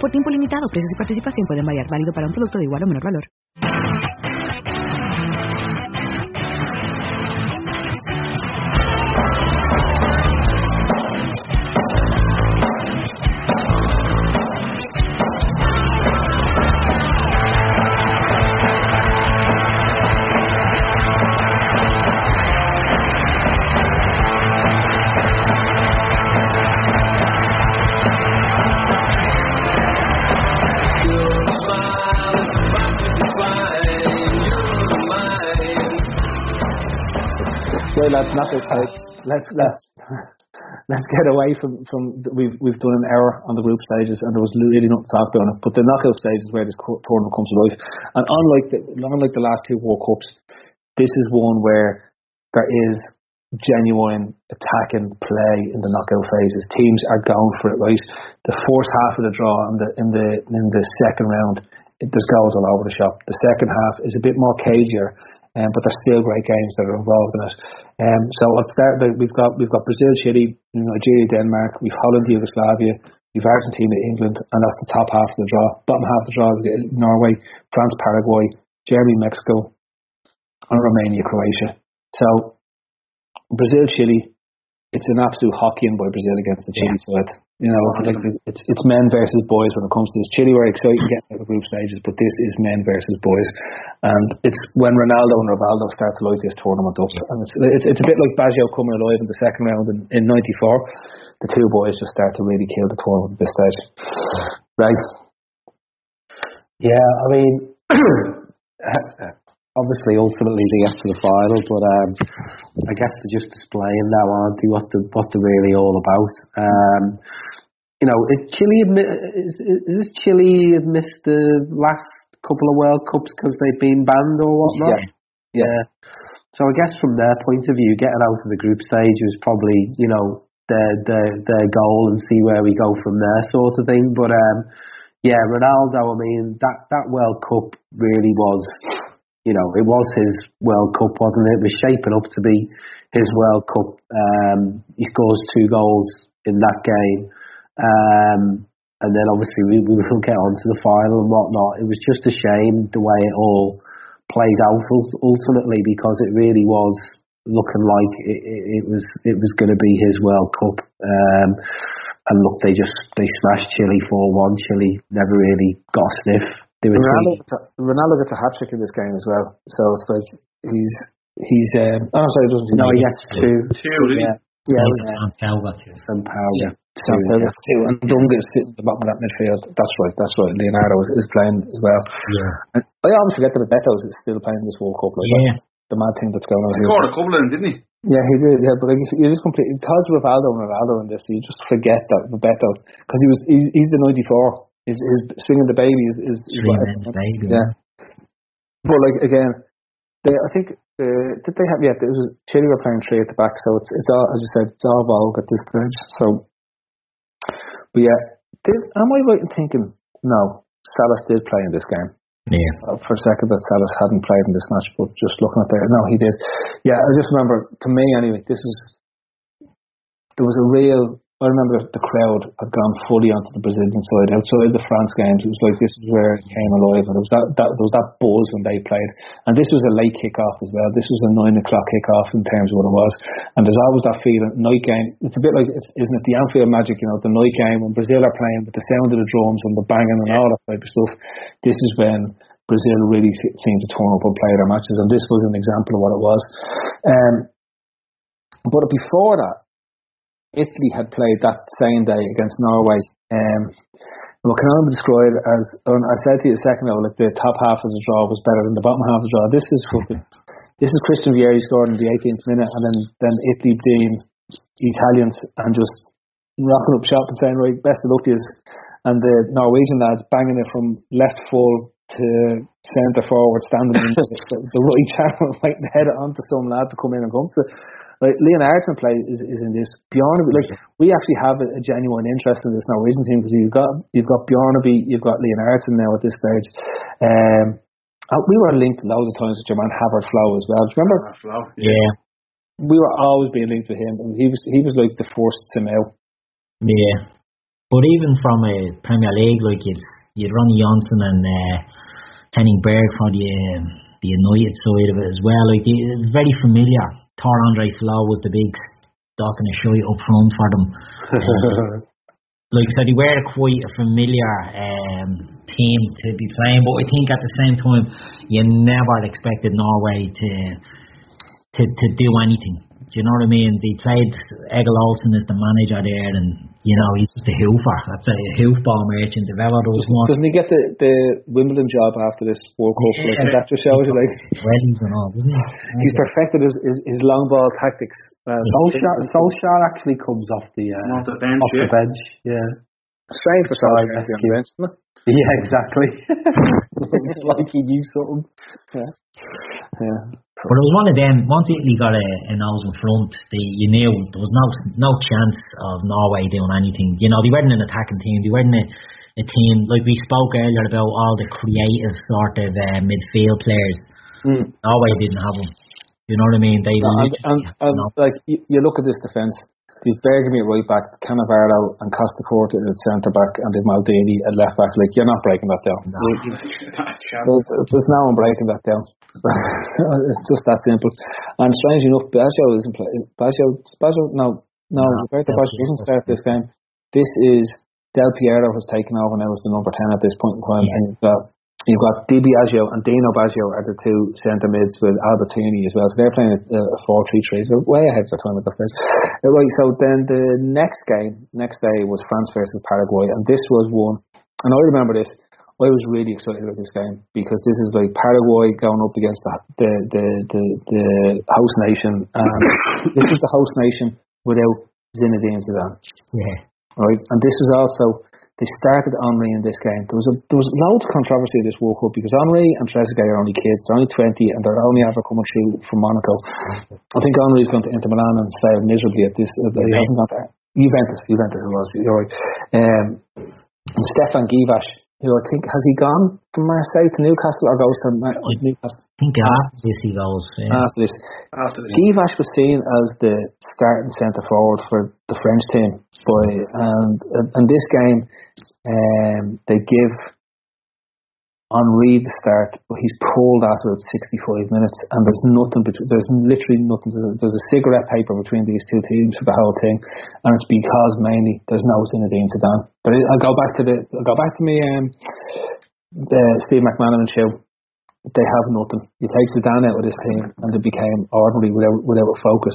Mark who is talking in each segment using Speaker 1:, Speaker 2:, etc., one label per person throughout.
Speaker 1: Por tiempo limitado, precios y participación pueden variar. Válido para un producto de igual o menor valor.
Speaker 2: Let's not let's let's let's get away from from we've we've done an error on the group stages and there was really to talk about it. But the knockout stages where this tournament comes to life, and unlike the unlike the last two World Cups, this is one where there is genuine attacking play in the knockout phases. Teams are going for it, right? The first half of the draw in the in the in the second round, it, there's goals all over the shop. The second half is a bit more cagier um, but there's still great games that are involved in it. Um, so let's start. We've got we've got Brazil, Chile, Nigeria, Denmark. We've Holland, Yugoslavia. We've Argentina, England, and that's the top half of the draw. Bottom half of the draw, Norway, France, Paraguay, Germany, Mexico, and Romania, Croatia. So Brazil, Chile, it's an absolute hockeying by Brazil against the Chile yeah. side. You know, like it's it's men versus boys when it comes to this. Chile were exciting getting out of group stages, but this is men versus boys, and it's when Ronaldo and Rivaldo start to light this tournament up, and it's it's, it's a bit like Baggio coming alive in the second round in, in '94. The two boys just start to really kill the tournament at this stage, right?
Speaker 3: Yeah, I mean, uh, obviously ultimately they get to the final, but um, I guess they're just displaying now, aren't they? What the what they're really all about. Um, you know, is Chile is, is Chile have missed the last couple of World Cups because they've been banned or whatnot?
Speaker 2: Yeah. yeah.
Speaker 3: So I guess from their point of view, getting out of the group stage was probably you know their their their goal and see where we go from there sort of thing. But um, yeah, Ronaldo. I mean that that World Cup really was you know, it was his World Cup, wasn't it? It was shaping up to be his World Cup. Um, he scores two goals in that game. Um, and then obviously we, we will get on to the final and whatnot. It was just a shame the way it all played out ultimately because it really was looking like it, it, was it was going to be his World Cup. Um, and look, they just they smashed Chile four one. Chile never really got a sniff
Speaker 2: Ronaldo, gets a, Ronaldo gets a hat trick in this game as well. So it's like he's he's um, oh sorry, he doesn't.
Speaker 3: No, he gets two.
Speaker 4: Two,
Speaker 2: yeah.
Speaker 4: Yeah, yeah. San Paulo got two.
Speaker 3: Sampaio.
Speaker 2: Yeah. Sampaio gets two, and Dunga is sitting at the bottom of that midfield. That's right. That's right. Leonardo is, is playing as well.
Speaker 4: Yeah.
Speaker 2: And I always forget that Bebeto is still playing this World Cup. Like
Speaker 4: yeah.
Speaker 2: The mad thing that's going on.
Speaker 4: He scored a couple of them, didn't he?
Speaker 2: Yeah, he did. Yeah, but like, you just completely because Rivaldo and Rivaldo in this, you just forget that Bebeto because he was he's, he's the '94 his, his swinging the baby is, is, is
Speaker 4: the baby.
Speaker 2: Yeah. But like again, they I think uh, did they have yeah? It was Chile were playing three at the back, so it's it's all as you said, it's all Vogue at this stage. So, but yeah, did, am I right in thinking no? Salas did play in this game.
Speaker 4: Yeah.
Speaker 2: Uh, for a second that Salas hadn't played in this match, but just looking at there, no, he did. Yeah, I just remember, to me anyway, this was there was a real I remember the crowd had gone fully onto the Brazilian side. Outside the France games, it was like this is where it came alive, and there was that, that there was that buzz when they played. And this was a late kick-off as well. This was a nine o'clock kick-off in terms of what it was. And there's always that feeling night game. It's a bit like isn't it the Anfield Magic? You know, the night game when Brazil are playing with the sound of the drums and the banging and all that type of stuff. This is when Brazil really seemed to turn up and play their matches, and this was an example of what it was. Um, but before that, Italy had played that same day against Norway. Um, what can only be described as, and I said to you a second ago, like the top half of the draw was better than the bottom half of the draw. This is fucking, this is Christian Vieri scoring in the 18th minute, and then then Italy being Italians and just rocking up shop and saying, right, best of luck to you. And the Norwegian lads banging it from left full to centre forward, standing in the, the, the right channel, right, head it onto some lad to come in and come to. Like Leonhardsen play is, is in this. Bjornebye, like we actually have a, a genuine interest in this Norwegian team because you've got you've got Bjornebye, you've got Leonhardsen now at this stage. Um, we were linked loads of times with your man Havard Flo as well. Do you remember?
Speaker 4: Flo,
Speaker 2: yeah. yeah. We were always being linked with him. and He was he was like the first to out.
Speaker 4: Yeah. But even from a Premier League, like you'd you'd Ronny Johnsen and uh, Henning Berg for the uh, the United side of it as well. Like it's very familiar Tor Andre Flo was the big stock and a show up front for them. Um, like I said, they were quite a familiar um, team to be playing, but I think at the same time, you never expected Norway to to to do anything. Do you know what I mean? They played Egil Olsen as the manager there, and you know he's just a hoofer. That's a hoofball merchant. Developed those
Speaker 2: ones. Doesn't he get the the Wimbledon job after this World Cup? Yeah, like, that just shows you like
Speaker 4: weddings and all, doesn't he?
Speaker 2: He's perfected his, his, his long ball tactics.
Speaker 3: Uh, Solskjaer, Solskjaer actually comes off the uh,
Speaker 4: off the bench.
Speaker 3: Off
Speaker 4: yeah.
Speaker 3: the bench, yeah.
Speaker 2: Strange for Solskjaer to be bench.
Speaker 3: Yeah, exactly. it's like he knew something.
Speaker 2: Yeah. Yeah.
Speaker 4: But it was one of them. Once Italy got a, a nose in front, they, you knew there was no no chance of Norway doing anything. You know, they weren't an attacking team. They weren't a, a team like we spoke earlier about all the creative sort of uh, midfield players.
Speaker 2: Mm.
Speaker 4: Norway didn't have them. You know what I mean? They
Speaker 2: no, and, and, and you
Speaker 4: like
Speaker 2: you, you look at this defence. They've Bergomi at right back, Cannavaro and Costa Costacurta at centre back, and they've Maldini at left back. Like you're not breaking that down.
Speaker 4: No.
Speaker 2: there's, there's no one breaking that down. It's just that simple. And strange enough, Baggio isn't playing. Baggio, Baggio, no, no, no Roberto Baggio doesn't start this game. This is Del Piero has taken over and now as the number ten at this point in time, yeah. and you've got you've got Di Biagio and Dino Baggio are the two centre mids with Albertini as well. So they're playing a, a four three three. They're way ahead of their time at that stage. Uh, right. So then the next game, next day was France versus Paraguay, and this was one. And I remember this. I was really excited about this game because this is like Paraguay going up against the the the, the, the host nation, and this is the host nation without Zinedine Zidane.
Speaker 4: Yeah.
Speaker 2: Right, and this was also they started Henry in this game. There was a, there was loads of controversy this World Cup because Henry and Trezeguet are only kids. They're only 20 and they're only ever coming through from Monaco. I think Henry is going to Inter Milan and failed miserably at this. Uh, he hasn't got there. Juventus, Juventus it was. You're right. Um, and Stefan Guivarc'h who I think has he gone from Marseille to Newcastle or goes to Mar- Newcastle?
Speaker 4: I think after this he goes. Yeah.
Speaker 2: After this,
Speaker 4: after this,
Speaker 2: Guivarc'h was seen as the starting centre forward for the French team, by and and this game, um, they give Henry the start, but he's pulled after about 65 minutes, and there's nothing between. There's literally nothing. There's a cigarette paper between these two teams for the whole thing, and it's because mainly there's no Zinedine Zidane. But I'll go back to the. I'll go back to me. Um, the Steve McManaman show. They have nothing. You take Zidane out of this team, and they became ordinary without without a focus.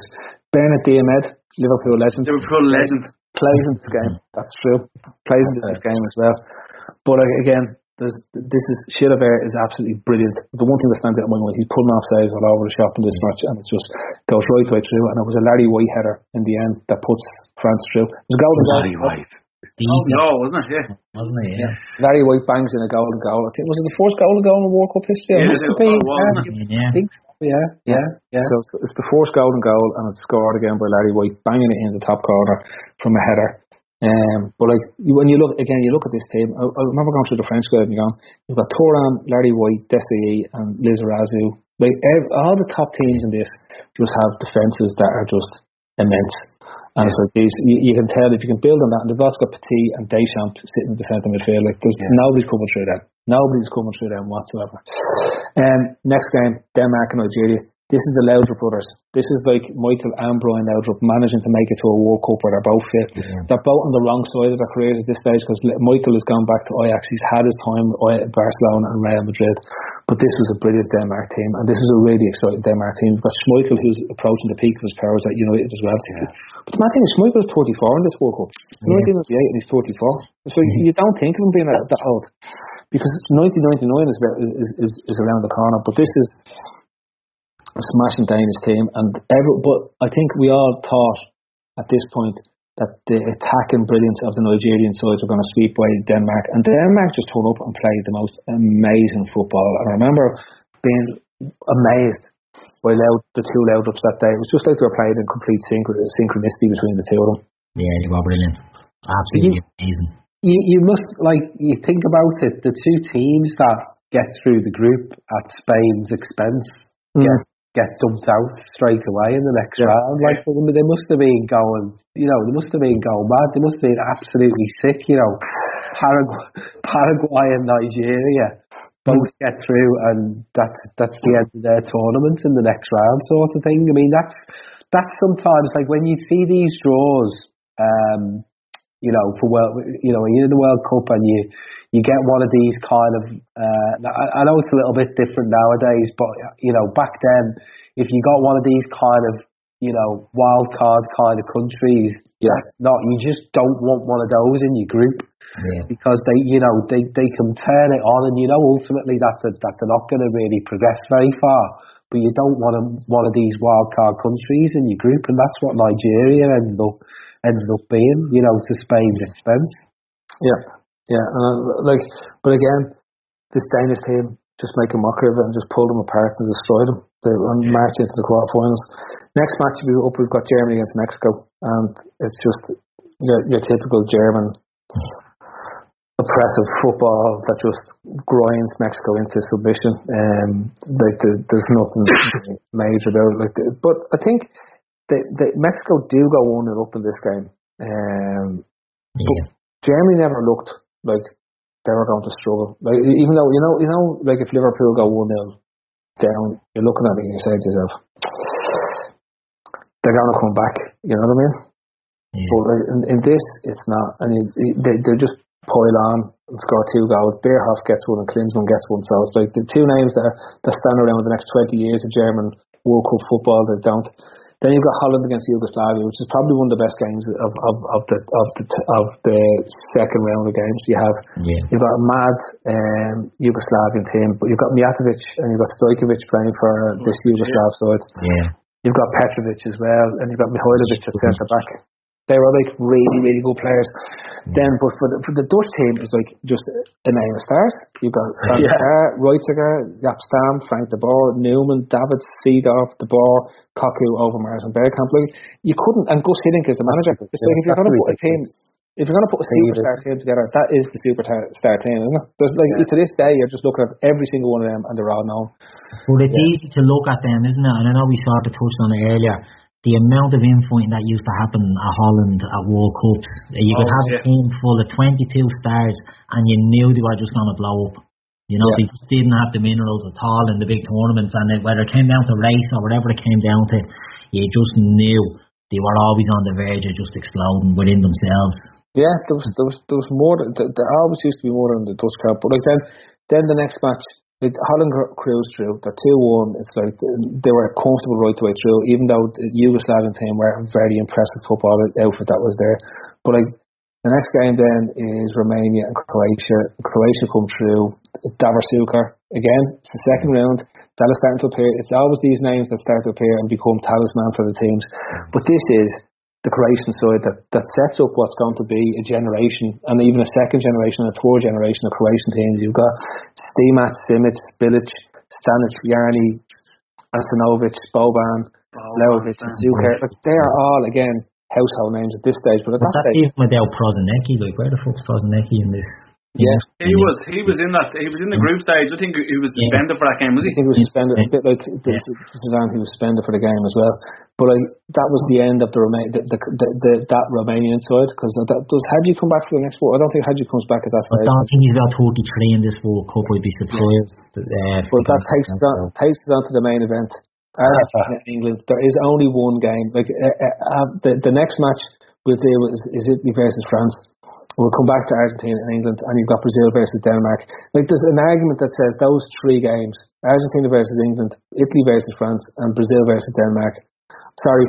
Speaker 2: Bernard Diomède, Liverpool legend.
Speaker 4: Liverpool legend.
Speaker 2: Plays in this game. That's true. Plays in this game as well. But again, there's, this is Chilavert is absolutely brilliant. The one thing that stands out in my mind, he's pulling off saves all over the shop in this match, and it just goes right way through. And it was a Larry White header in the end that puts France through. It was a golden
Speaker 4: Larry goal. White.
Speaker 2: Oh,
Speaker 4: no, wasn't it? Yeah, wasn't it? Yeah.
Speaker 2: yeah. Larry White bangs in a golden goal. I think was it the first golden goal in the World Cup history?
Speaker 4: Yeah,
Speaker 2: it
Speaker 4: must be. Yeah.
Speaker 2: yeah, yeah, yeah. So it's the first golden goal, and it's scored again by Larry White, banging it in the top corner from a header. Um, but like when you look again, you look at this team. I, I remember going through the French squad and going, you've got Thuram, Larry White, Desailly, and Lizarazu. Like ev- all the top teams in this just have defenses that are just immense. And so these, you, you can tell if you can build on that. And they've also got Petit and Deschamps sitting in the centre midfield. Like there's nobody's coming through them. Nobody's coming through them whatsoever. Um, next game, Denmark and Nigeria. This is the Laudrup brothers. This is like Michael and Brian Laudrup managing to make it to a World Cup where they're both fit. They're both on the wrong side of their careers at this stage because Michael has gone back to Ajax. He's had his time at Barcelona and Real Madrid. But this was a brilliant Denmark team, and this is a really exciting Denmark team. We've got Schmeichel, who's approaching the peak of his powers at United as well. Yeah. But the main thing is, Schmeichel is 34 in this World Cup. Yeah. 1998 and he's 34. So mm-hmm. you don't think of him being that, that old. Because 1999 is, is, is, is around the corner, but this is smashing Danish team. And every, But I think we all thought at this point that the attacking brilliance of the Nigerian sides were going to sweep away Denmark. And Denmark just turned up and played the most amazing football. And I remember being amazed by loud, the two Laudrups that day. It was just like they were playing in complete synch- synchronicity between the two of them.
Speaker 4: Yeah, they were brilliant. Absolutely you, amazing.
Speaker 3: You, you must, like, you think about it, the two teams that get through the group at Spain's expense mm. get get dumped out straight away in the next yeah. round. Like they must have been going, you know, they must have been going mad. They must have been absolutely sick. You know, Paraguay, Paraguay and Nigeria both get through, and that's that's the end of their tournament in the next round, sort of thing. I mean, that's that's sometimes like when you see these draws. Um, you know, for world, you know, when you're in the World Cup and you you get one of these kind of. Uh, I, I know it's a little bit different nowadays, but you know, back then, if you got one of these kind of you know wild card kind of countries, yeah, not you just don't want one of those in your group. Yeah. Because they, you know, they, they can turn it on, and you know, ultimately that that they're not going to really progress very far. But you don't want a, one of these wild card countries in your group, and that's what Nigeria ended up ended up being, you know, to Spain's expense.
Speaker 2: Yeah, yeah, and like, but again, this Danish team just make a mockery of it and just pull them apart and destroy them. They yeah. march into the quarterfinals. Next match we up, we've got Germany against Mexico, and it's just your your typical German oppressive football that just grinds Mexico into submission. Um, like the, there's nothing major there. Like, the, but I think that Mexico do go one and up in this game. Um, yeah. Germany never looked like they were going to struggle. Like even though you know, you know, like if Liverpool go one 0 down, you're looking at it and you say to yourself, they're going to come back. You know what I mean? Yeah. But like, in, in, this, it's not, and they they just pile on and score two goals. Bierhoff gets one and Klinsmann gets one. So it's like the two names that are, that stand around the next 20 years of German World Cup football that don't then you've got Holland against Yugoslavia, which is probably one of the best games of, of, of the of the of the second round of games you have.
Speaker 4: Yeah.
Speaker 2: You've got a mad um, Yugoslavian team, but you've got Mijatovic and you've got Stojkovic playing for this Yugoslav side.
Speaker 4: Yeah.
Speaker 2: You've got Petrovic as well, and you've got Mihailovic at centre back they were like really, really good players. Then, but for the for the Dutch team, it's like just a name of stars. You've got Frank yeah. Carr, Reiziger, Jaap Stam, Frank de Boer, Numan, David Seedorf, de Boer, Cocu, Overmars, and Bergkamp. Like you couldn't, and Gus Hiddink is the manager. It's yeah, like if you're going to put a team, if you're going to put a superstar team together, that is the superstar team, isn't it? There's like yeah. to this day, you're just looking at every single one of them, and they're all known.
Speaker 4: But it's yeah. easy to look at them, isn't it? And I know we sort of touched on it earlier the amount of infighting that used to happen at Holland at World Cups. Uh, you could oh, have yeah. a team full of 22 stars and you knew they were just going to blow up. You know, yeah. they just didn't have the minerals at all in the big tournaments, and it, whether it came down to race or whatever it came down to, you just knew they were always on the verge of just exploding within themselves.
Speaker 2: Yeah, there was there was there was more. There, there always used to be more than the Dutch Cup, but like then then the next match it, Holland cruised through. They're two one. It's like um, they were comfortable right the way through. Even though the Yugoslavian team were a very impressive football outfit that was there. But like the next game then is Romania and Croatia. Croatia come through. Davor again. It's the second round. That is starting to appear. It's always these names that start to appear and become talisman for the teams. But this is the Croatian side that, that sets up what's going to be a generation and even a second generation and a third generation of Croatian teams. You've got Stimac, Simic, Bilic, Stanic, Jarni, Arsenovic, Boban, Leovic, and Suker. But they are all, again, household names at this stage. But at
Speaker 4: But
Speaker 2: that
Speaker 4: that's
Speaker 2: stage,
Speaker 4: even without Prosinecki. Like, where the fuck's Prosinecki in this?
Speaker 2: Yeah.
Speaker 5: He was he was in that he was in the group stage. I think he was suspended for that game, was he?
Speaker 2: I think he was suspended a bit like the, Suzanne, he was suspended for the game as well. But like that was the end of the Roma- the, the, the, the that Romanian side because does Hagi come back for the next World? I don't think Hagi comes back at that
Speaker 4: side.
Speaker 2: I
Speaker 4: don't think he's about 33 in this World Cup. I'd be surprised. Uh,
Speaker 2: But that takes us on, takes us on to the main event. Argentina, England. There is only one game. Like uh, uh, uh, the the next match we'll deal with is, Italy versus France. We'll come back to Argentina and England, and you've got Brazil versus Denmark. Like there's an argument that says those three games: Argentina versus England, Italy versus France, and Brazil versus Denmark. Sorry,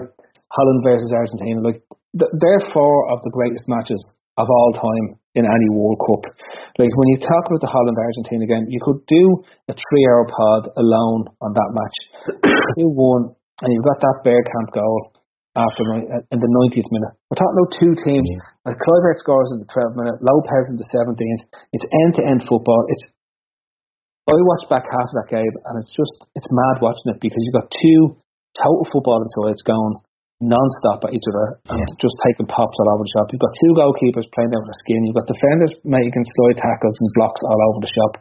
Speaker 2: Holland versus Argentina. Like they're four of the greatest matches of all time in any World Cup. Like when you talk about the Holland Argentina game, you could do a three hour pod alone on that match. you won, and you've got that Bergkamp goal after uh, in the 90th minute. We're talking about two teams. Yeah. Kluivert scores in the 12th minute, Lopez in the 17th. It's end to end football. It's I watched back half of that game, and it's just it's mad watching it because you've got two total footballing sides going non-stop at each other and
Speaker 4: Yeah.
Speaker 2: just taking pops all over the shop. You've got two goalkeepers playing out of the skin. You've got defenders making slide tackles and blocks all over the shop.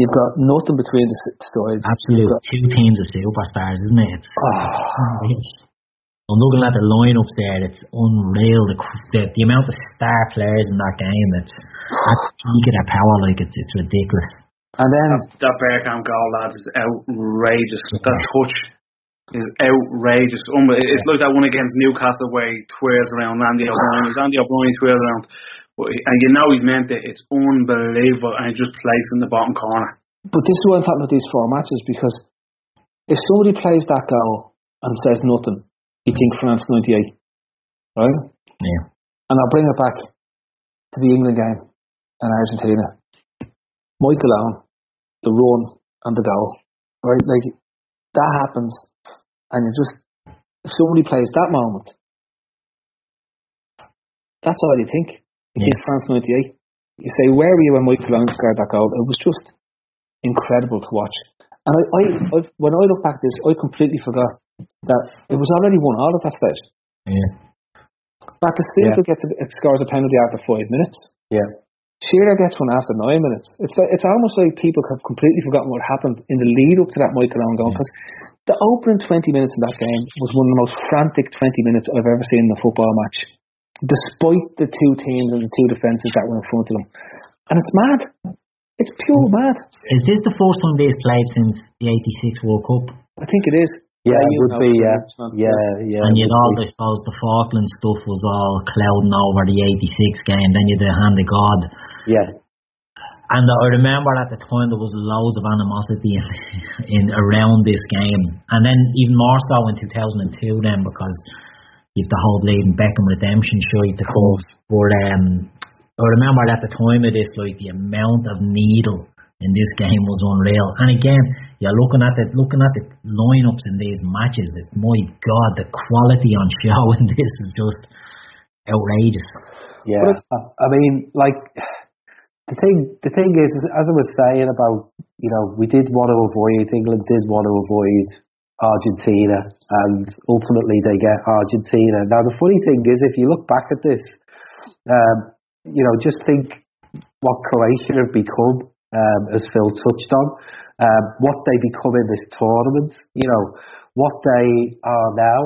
Speaker 2: You've got nothing between the sides. Absolutely, got-
Speaker 4: two teams of superstars, isn't it? Unreal. I'm looking at the lineups there. It's unreal. The, the the amount of star players in that game. It's at the peak of their power. Like it's it's ridiculous.
Speaker 2: And then
Speaker 5: That, that Bergkamp goal, lads, is outrageous. That touch is outrageous. Um, It's like that one against Newcastle where he twirls around Andy O'Brien. It's Andy O'Brien twirls around. And you know he's meant it. It's unbelievable. And he just plays in the bottom corner.
Speaker 2: But this is what I'm talking about these four matches because if somebody plays that goal and says nothing, you think France 98, right?
Speaker 4: Yeah.
Speaker 2: And I'll bring it back to the England game and Argentina. Michael Owen, the run and the goal, right? Like that happens, and you just if somebody plays that moment, that's all you think. You think France 98. You say, where were you when Michael Owen scored that goal? It was just incredible to watch. And I, I, I when I look back at this, I completely forgot that it was already one all at that stage.
Speaker 4: Yeah.
Speaker 2: Batistuta gets a, it scores a penalty after five minutes.
Speaker 3: Yeah.
Speaker 2: Shearer gets one after nine minutes. It's like, it's almost like people have completely forgotten what happened in the lead up to that Michael Owen goal. Because the opening 20 minutes in that game was one of the most frantic 20 minutes I've ever seen in a football match. Despite the two teams and the two defences that were in front of them. And it's mad. It's pure mm. mad.
Speaker 4: Is this the first time they've played since the '86 World Cup?
Speaker 2: I think it is.
Speaker 3: Yeah, it
Speaker 2: you
Speaker 3: would be, yeah.
Speaker 2: it's
Speaker 3: Yeah, yeah.
Speaker 4: and you'd
Speaker 3: would
Speaker 4: all,
Speaker 3: be.
Speaker 4: I suppose, the Falkland stuff was all clouding over the '86 game. Then you had the hand of God.
Speaker 3: Yeah.
Speaker 4: And I remember at the time there was loads of animosity in, in around this game, and then even more so in 2002 then because you've the whole bleeding Beckham redemption shite to come. But um, I remember at the time of this, like the amount of needle in this game was unreal. And again, you're looking at the looking at the lineups in these matches. It, my God, the quality on show in this is just outrageous.
Speaker 3: Yeah, I I mean, like the thing. The thing is, is, as I was saying about, you know, we did want to avoid England, did want to avoid Argentina, and ultimately they get Argentina. Now the funny thing is, if you look back at this, um, you know, just think what Croatia have become, um, as Phil touched on, um, what they become in this tournament. You know, what they are now,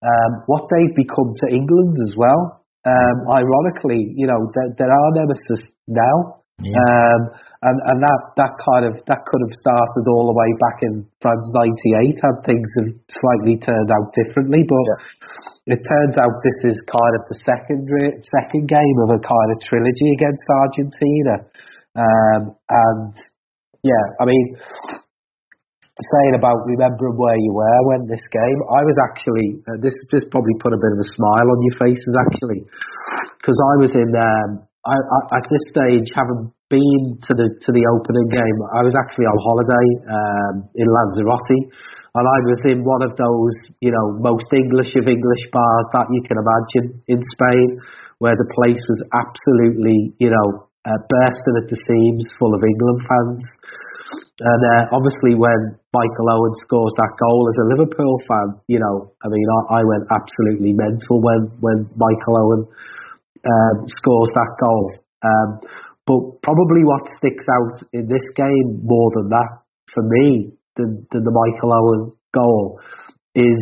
Speaker 3: um, what they've become to England as well. Um, ironically, you know, they're, they're our nemesis now.
Speaker 4: Yeah.
Speaker 3: Um, and, and that, that kind of, that could have started all the way back in France 98 had things have slightly turned out differently, but it turns out this is kind of the second, re- second game of a kind of trilogy against Argentina. Um, and yeah, I mean, saying about remembering where you were when this game, I was actually, uh, this just probably put a bit of a smile on your faces actually, because I was in, um, I, I, at this stage, having been to the to the opening game, I was actually on holiday um, in Lanzarote, and I was in one of those, you know, most English of English bars that you can imagine in Spain, where the place was absolutely, you know, uh, bursting at the seams, full of England fans. And uh, obviously, when Michael Owen scores that goal as a Liverpool fan, you know, I mean, I, I went absolutely mental when when Michael Owen um, scores that goal. Um, but probably what sticks out in this game more than that for me than, than the Michael Owen goal is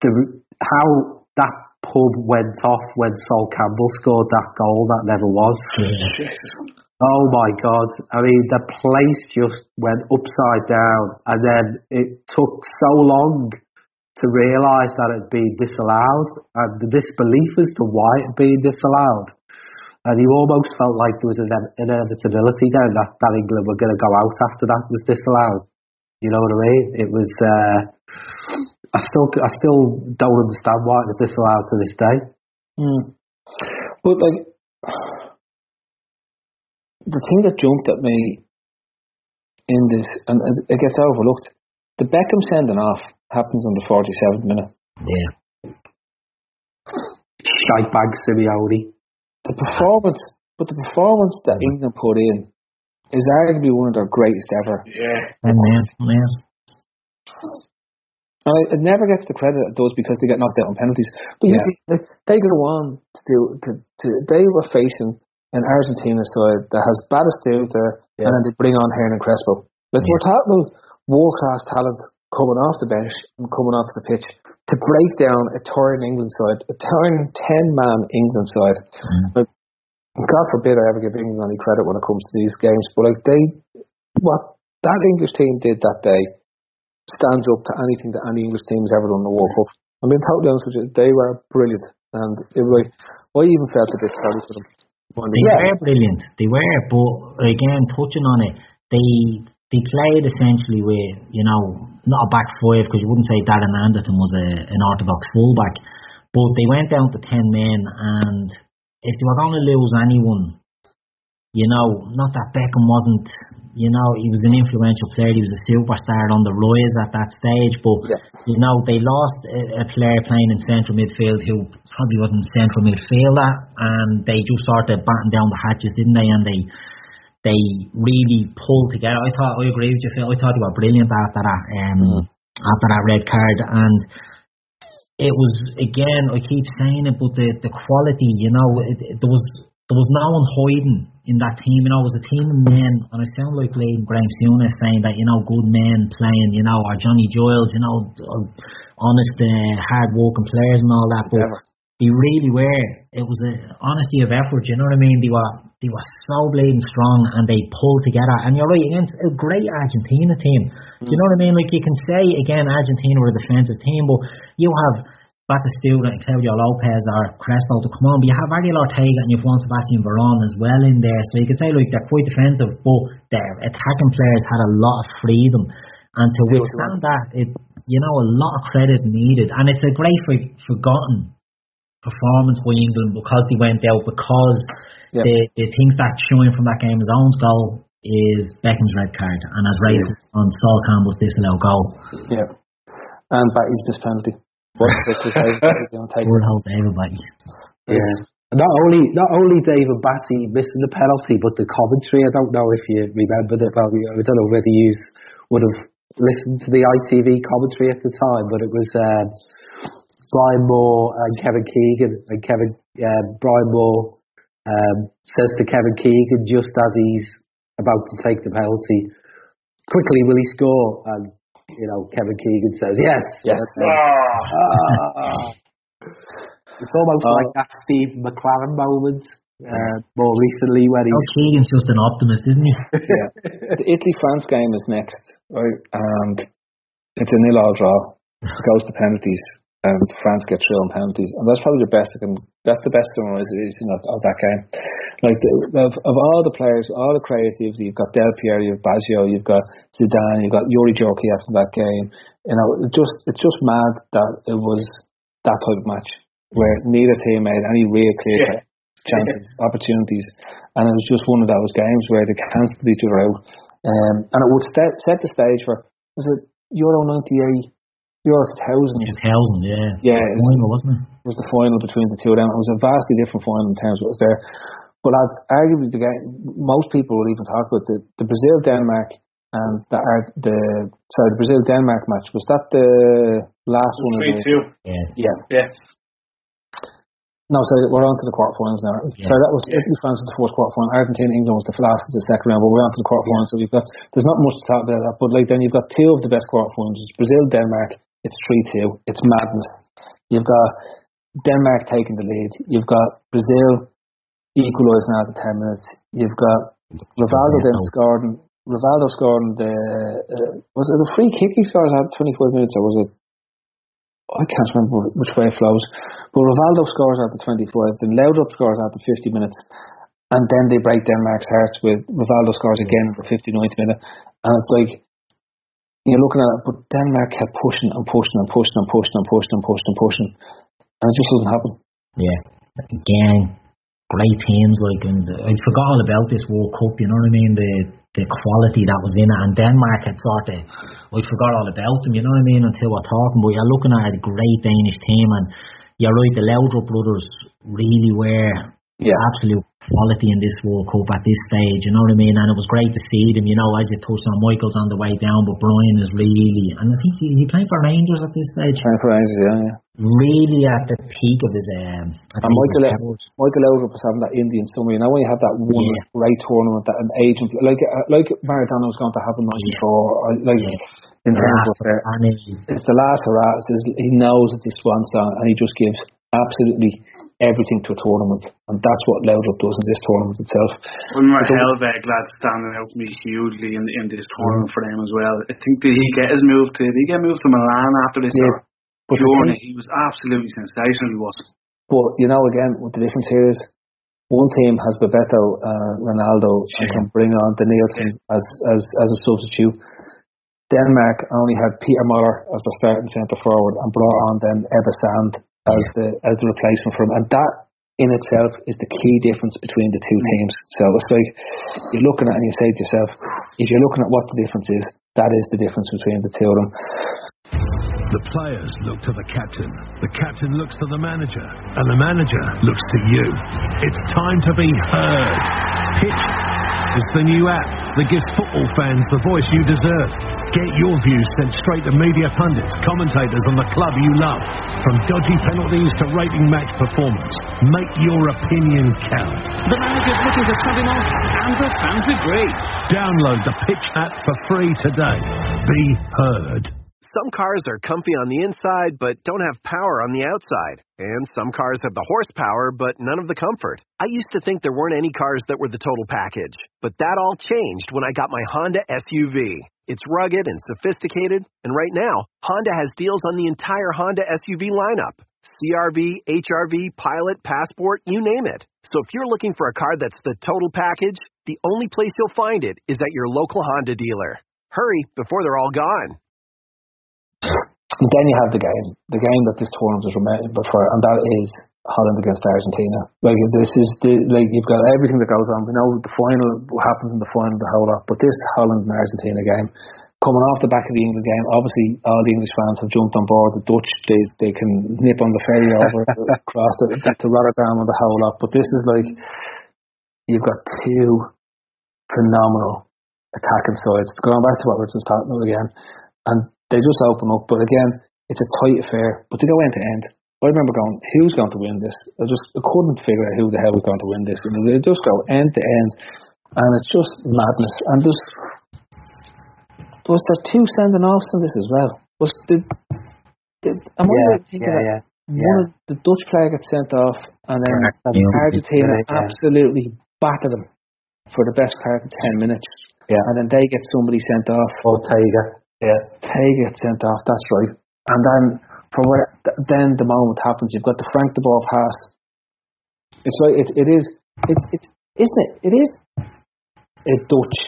Speaker 3: the how that pub went off when Sol Campbell scored that goal that never was. Oh my God. I mean, the place just went upside down and then it took so long to realise that it had been disallowed and the disbelief as to why it had been disallowed. And you almost felt like there was an inevitability there that, that England were going to go out after that was disallowed. You know what I mean? It was, uh, I still, I still don't understand why it was disallowed to this day.
Speaker 2: Mm. But like, the thing that jumped at me in this, and it gets overlooked, the Beckham sending off happens on the 47th minute.
Speaker 4: Yeah.
Speaker 3: Shite bag Simeone.
Speaker 2: The performance, but the performance that England put in is arguably one of their greatest ever.
Speaker 5: Yeah.
Speaker 4: And man, man.
Speaker 2: And it never gets the credit it does because they get knocked out on penalties. But you
Speaker 3: Yeah.
Speaker 2: see, like, they go on to do to, to they were facing an Argentina side that has Batistuta
Speaker 3: Yeah.
Speaker 2: and then they bring on Hernan Crespo. Like we're talking about world class talent coming off the bench and coming onto the pitch to break down a torn England side, a torn ten man England side. Mm-hmm. Like, God forbid I ever give England any credit when it comes to these games, but like they what that English team did that day stands up to anything that any English team has ever done in the World Cup. I mean, totally honest with you, they were brilliant, and it was, I even felt a bit sorry for them.
Speaker 4: They
Speaker 2: they-
Speaker 4: were brilliant. They were, but again, touching on it, they they played essentially with you know not a back five because you wouldn't say Darren Anderton was a, an orthodox fullback, but they went down to ten men, and if they were going to lose anyone, you know, not that Beckham wasn't, you know, he was an influential player, he was a superstar on the rise at that stage, but you know, they lost a, a player playing in central midfield who probably wasn't a central midfielder, and they just started of battened down the hatches, didn't they? And they they really pulled together. I thought I agree with you, Phil. I thought they were brilliant after that um, after that red card, and it was again. I keep saying it, but the the quality, you know, it, it, there was there was no one hiding in that team. You know, it was a team of men, and I sound like Leighton Graham Souness saying that you know, good men playing, you know, or Johnny Giles, you know, honest, uh, hard working players and all that, but. They really were. It was a honesty of effort. You know what I mean? They were they were so bleeding strong, and they pulled together. And you're right, against a great Argentina team. Do you know what I mean? Like you can say again, Argentina were a defensive team, but you have Batistuta and Claudio Lopez or Crespo to come on, but you have Ariel Ortega and you've Juan Sebastian Veron as well in there. So you could say like they're quite defensive, but their attacking players had a lot of freedom. And to withstand that, it you know a lot of credit needed, and it's a great for, forgotten performance by England because they went out because
Speaker 2: Yeah.
Speaker 4: the the things that shine from that game, his own goal is Beckham's red card, and as racist on Sol Campbell's disallowed goal.
Speaker 2: Yeah. And Batty's missed penalty. What this is going.
Speaker 4: Word hold everybody.
Speaker 3: Yeah. Not only not only David Batty missing the penalty, but the commentary. I don't know if you remember that. Well, I don't know whether you would have listened to the ITV commentary at the time, but it was um, Brian Moore and Kevin Keegan, and Kevin uh, Brian Moore um, says to Kevin Keegan just as he's about to take the penalty, quickly will he score? And you know, Kevin Keegan says yes,
Speaker 2: Yes.
Speaker 3: Ah. It's almost
Speaker 2: Oh.
Speaker 3: like that Steve McClaren moment uh, more recently when he
Speaker 4: Oh, Keegan's just an optimist, isn't he?
Speaker 2: yeah. The Italy France game is next, right? And it's a nil all draw. It goes to penalties, and France get through on penalties, and that's probably the best. I can, that's the best summarization of, of that game. Like the, of, of all the players, all the creativity, you've got Del Piero, you've got Baggio, you've got Zidane, you've got Yuri Djorkaeff after that game. You know, it just it's just mad that it was that type of match where neither team made any real clear
Speaker 5: Yeah.
Speaker 2: chances, opportunities, and it was just one of those games where they cancelled each other out. Um, and it would set, set the stage for was it Euro '98, Euro 2000?
Speaker 4: 2000, yeah.
Speaker 2: Yeah, it's-
Speaker 4: Final, wasn't it?
Speaker 2: was the final between the two of them. It was a vastly different final in terms of what was there. But as arguably the game, most people will even talk about the, the Brazil Denmark and the the sorry the Brazil Denmark match was that the last one?
Speaker 5: Three two.
Speaker 4: Yeah.
Speaker 2: Yeah.
Speaker 5: Yeah.
Speaker 2: No, sorry, we're on to the quarterfinals now.
Speaker 4: Yeah.
Speaker 2: So that was Italy, France was the first quarterfinal. Argentina, England was the last of the second round, but we're on to the quarterfinals. So we've got there's not much to talk about that, but like then you've got two of the best quarterfinals. It's Brazil, Denmark. It's three two. It's madness. You've got Denmark taking the lead. You've got Brazil equalising after ten minutes. You've got Rivaldo then scoring. Rivaldo scoring the uh, was it a free kick he scored after 25 minutes or was it I can't remember which way it flows. But Rivaldo scores after 25, then Laudrup scores after 50 minutes, and then they break Denmark's hearts with Rivaldo scores again for 59th minute. And it's like, you're looking at it, but Denmark kept pushing and pushing and pushing and pushing and pushing and pushing and pushing, and it just doesn't happen.
Speaker 4: Yeah. Again, great teams like and I forgot all about this World Cup, you know what I mean? The the quality that was in it and Denmark had sort of I forgot all about them, you know what I mean, until we're talking, but you're looking at a great Danish team and you're right, the Laudrup brothers really were
Speaker 2: Yeah.
Speaker 4: absolute quality in this World Cup at this stage, you know what I mean? And it was great to see them, you know, as you touched on Michael's on the way down, but Brian is really and I think he, is he playing for Rangers at this stage?
Speaker 2: Trying for Rangers, yeah, yeah.
Speaker 4: Really at the peak of his um
Speaker 2: And Michael,
Speaker 4: his
Speaker 2: Michael Laudrup was having that Indian summer. You know when you have that one
Speaker 4: Yeah.
Speaker 2: great tournament that an agent like uh, like Maradona was going to have in '94, or like
Speaker 4: Yeah.
Speaker 2: in terms
Speaker 4: Last
Speaker 2: of uh, it's the last hurrah. He knows it's his swan song, and he just gives absolutely everything to a tournament, and that's what Laudrup does in this tournament itself.
Speaker 5: When we're Helveg lads standing out for me hugely in, in this tournament for them as well. I think did he get his move to did he get moved to Milan after this
Speaker 2: Yeah, but
Speaker 5: Journey? He was absolutely sensational he was.
Speaker 2: But you know, again, what the difference here is, one team has Bebeto, uh, Ronaldo, and
Speaker 4: Yeah.
Speaker 2: can bring on Denílson as as as a substitute. Denmark only had Peter Muller as the starting centre forward and brought on then Ebbe Sand as the as the replacement for him, and that in itself is the key difference between the two teams. So it's like you're looking at and you say to yourself, if you're looking at what the difference is, that is the difference between the two of them.
Speaker 6: The players look to the captain, the captain looks to the manager, and the manager looks to you. It's time to be heard. Pitch is the new app that gives football fans the voice you deserve. Get your views sent straight to media pundits, commentators, and the club you love. From dodgy penalties to rating match performance, make your opinion count.
Speaker 7: The manager's looking to sub him off, and the fans agree.
Speaker 6: Download the Pitch app for free today. Be heard.
Speaker 8: Some cars are comfy on the inside, but don't have power on the outside. And some cars have the horsepower, but none of the comfort. I used to think there weren't any cars that were the total package. But that all changed when I got my Honda SUV. It's rugged and sophisticated, and right now, Honda has deals on the entire Honda SUV lineup. CRV, HRV, Pilot, Passport, you name it. So if you're looking for a car that's the total package, the only place you'll find it is at your local Honda dealer. Hurry before they're all gone.
Speaker 2: And then you have the game, the game that this tournament is remembered for, and that is Holland against Argentina. Like this is the like you've got everything that goes on. We know the final, what happens in the final, the whole lot. But this Holland and Argentina game, coming off the back of the England game, obviously all the English fans have jumped on board. The Dutch, they they can nip on the ferry over across to, to Rotterdam and the whole lot. But this is like you've got two phenomenal attacking sides. Going back to what we we're just talking about again, and they just open up. But again, it's a tight affair. But they go end to end. I remember going, who's going to win this? I just I couldn't figure out who the hell was going to win this. And they just go end to end, and it's just madness. And there's was there two sending offs in this as well? Was did, did am I
Speaker 3: Yeah,
Speaker 2: right thinking
Speaker 3: yeah,
Speaker 2: that
Speaker 3: yeah,
Speaker 2: one of the Dutch player gets sent off, and then. Argentina
Speaker 3: Yeah.
Speaker 2: absolutely battered them for the best part of ten minutes.
Speaker 3: Yeah.
Speaker 2: And then they get somebody sent off.
Speaker 3: Ortega. Yeah.
Speaker 2: Tay gets sent off. That's right. And then from where th- then the moment happens, you've got the Frank de Boer pass. It's like it, it is. It's it's isn't it? It is a Dutch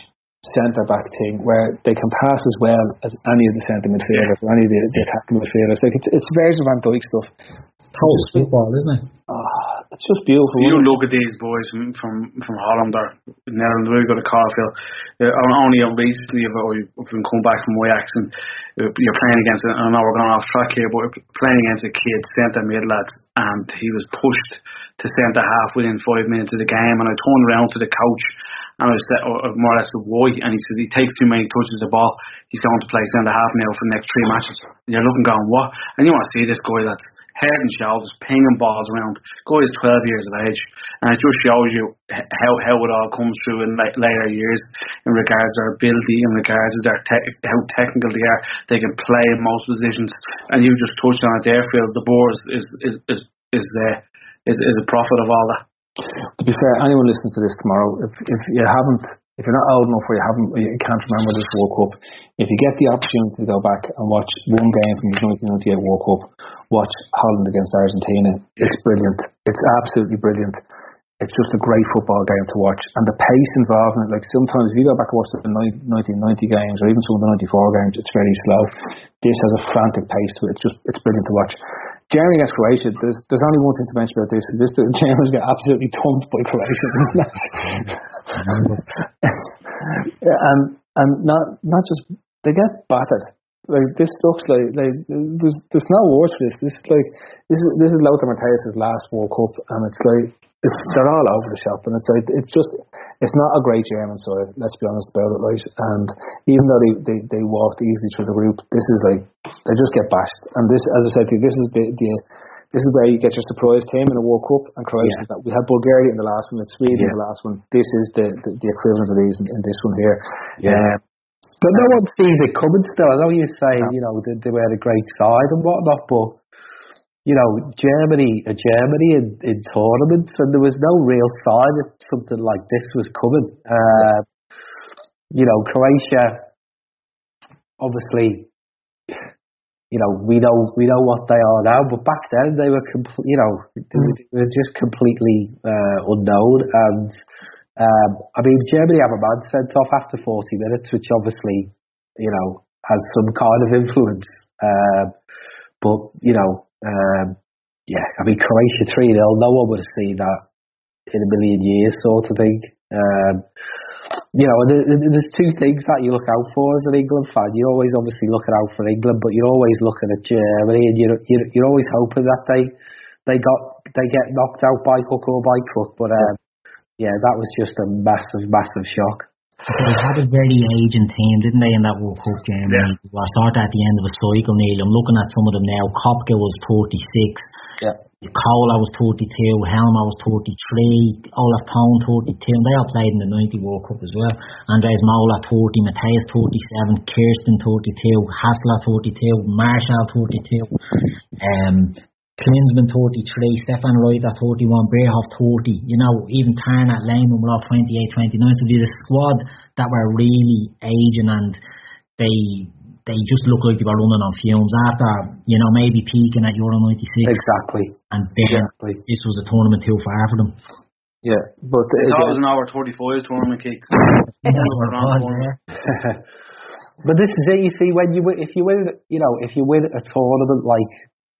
Speaker 2: centre back thing where they can pass as well as any of the centre midfielders or any of the, the attacking midfielders. Like it's it's Virgil van Dijk stuff.
Speaker 4: Total football, isn't it?
Speaker 2: Ah, it's just beautiful.
Speaker 5: You
Speaker 2: it?
Speaker 5: look at these boys from from, from Holland or Netherlands, we got a Caulfield. Uh, only recently have been come back from Ajax and uh, you're playing against. and I know we're going off track here, but playing against a kid centre mid lads, and he was pushed to centre half within five minutes of the game. And I turned around to the coach And I said, or, more or less why, and he says he takes too many touches of the ball. He's going to play centre half now for the next three matches. And you're looking, going, what? And you want to see this guy that's head and shoulders, pinging balls around. Guy is 12 years of age, and it just shows you how how it all comes through in later years in regards to their ability, in regards to their te- how technical they are. They can play in most positions, and you just touched on it there, Phil. The board is is is is uh, is, is a profit of all that.
Speaker 2: To be fair, anyone listening to this tomorrow, if if you haven't, if you're not old enough or you haven't, you can't remember this World Cup, if you get the opportunity to go back and watch one game from the 1998 World Cup, watch Holland against Argentina. It's brilliant. It's absolutely brilliant. It's just a great football game to watch, and the pace involved in it. Like sometimes, if you go back and watch the 1990 games or even some of the 94 games, it's very slow. This has a frantic pace to it. It's just it's brilliant to watch. Germany against Croatia, there's, there's only one thing to mention about this. This the Germans get absolutely thumped by Croatia, and and not not just they get battered. Like this looks like like there's there's no words for this. This is like this is this is Lothar Matthäus' last World Cup, and it's like it's, they're all over the shop, and it's like it's just it's not a great German side. Let's be honest about it, right? And even though they, they they walked easily through the group, this is like they just get bashed. And this, as I said to you, this is the, the this is where you get your surprise team in a World Cup and Croatia. Yeah. We had Bulgaria in the last one, it's Sweden yeah. in the last one. This is the, the, the equivalent of these in, in this one here.
Speaker 3: Yeah. Um, but no one sees it coming still. I know you're saying, you know, they, they were a great side and whatnot, but, you know, Germany, a Germany in, in tournaments, and there was no real sign that something like this was coming. Uh, you know, Croatia, obviously, you know, we know we know what they are now, but back then they were, compl- you know, they were just completely uh, unknown and um, I mean, Germany have a man sent off after 40 minutes, which obviously, you know, has some kind of influence. Um, but, you know, um, yeah, I mean, Croatia 3 0, no one would have seen that in a million years, sort of thing. Um, you know, there's two things that you look out for as an England fan. You're always obviously looking out for England, but you're always looking at Germany, and you're you're, you're always hoping that they they got they get knocked out by hook or by crook. But um, yeah, that was just a massive, massive shock.
Speaker 4: They had a very aging team, didn't they, in that World Cup game? Yeah. I saw at the end of a cycle, Neil. I'm looking at some of them now. Kopke was 36.
Speaker 3: Yeah.
Speaker 4: Kohler was 32. Helmer was 33. Olaf Thon 32. And they all played in the 90 World Cup as well. Andreas Möller 30. Matthäus 37. Kirsten 32. Hassler 32. Marschall 32. Um, Klinsmann 33, Stefan Reuter 31, Bierhoff 30, you know, even Tarnat Lehmann were all 28, 29. So they had a squad that were really aging and they they just looked like they were running on fumes after, you know, maybe peaking at Euro 96.
Speaker 3: Exactly.
Speaker 4: And then exactly. this was a tournament too far for them.
Speaker 2: Yeah, but
Speaker 5: uh, that was an hour 45 tournament kick.
Speaker 3: but this is it. You see, when you if you win, you know, if you win a tournament like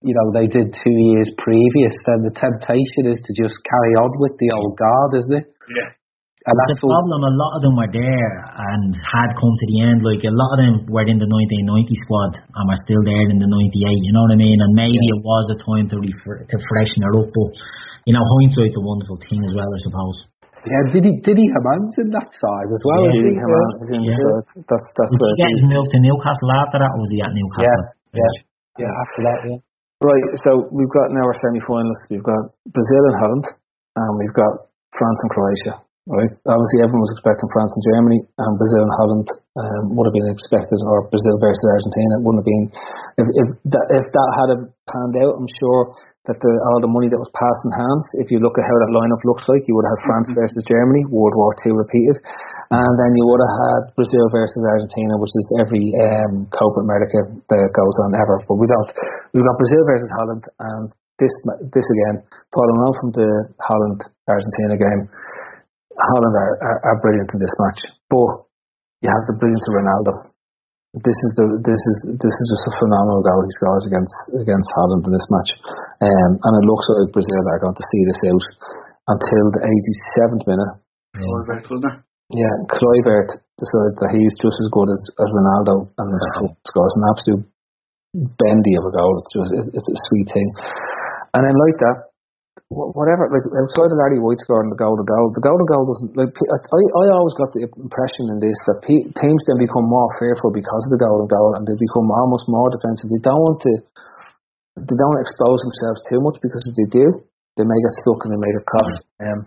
Speaker 3: you know, they did two years previous, then the temptation is to just carry on with the old guard, isn't it?
Speaker 5: Yeah.
Speaker 4: And that's the problem, a lot of them were there and had come to the end. Like a lot of them were in the 1990 squad and were still there in the 98. You know what I mean? And maybe yeah. it was a time to refer, to freshen it up. But you know, hindsight's a wonderful thing as well, I suppose.
Speaker 3: Yeah, did he did he have hands in that side as well?
Speaker 2: Yeah, did he have hands? Yeah. So that's that's
Speaker 4: Did he get his move to Newcastle after that, or was he at Newcastle?
Speaker 3: Yeah, yeah, yeah. After that, yeah.
Speaker 2: Right, so we've got now our semi-finalists. We've got Brazil and Holland, and we've got France and Croatia. Right, obviously everyone was expecting France and Germany, and Brazil and Holland um, would have been expected, or Brazil versus Argentina. It wouldn't have been if if that if that had panned out. I'm sure that the, all the money that was passed in hands, if you look at how that lineup looks like, you would have had France mm-hmm. versus Germany, World War II repeated, and then you would have had Brazil versus Argentina, which is every um, Copa America that goes on ever. But we don't. We've got Brazil versus Holland, and this this again, following on from the Holland Argentina game, Holland are, are, are brilliant in this match, but you have the brilliance of Ronaldo this is the this is this is just a phenomenal goal he scores against against Holland in this match, um, and it looks like Brazil are going to see this out until the 87th minute.
Speaker 5: Kluivert.
Speaker 2: Yeah, Kluivert decides that he's just as good as, as Ronaldo and yeah. scores an absolute bendy of a goal. It's just it's, it's a sweet thing, and then like that, whatever, like outside of Larry White scoring the goal to goal, the goal to goal doesn't like. I I always got the impression in this that pe- teams then become more fearful because of the goal to goal, and they become almost more defensive. They don't want to, they don't expose themselves too much because if they do, they may get stuck and they may get caught. Um,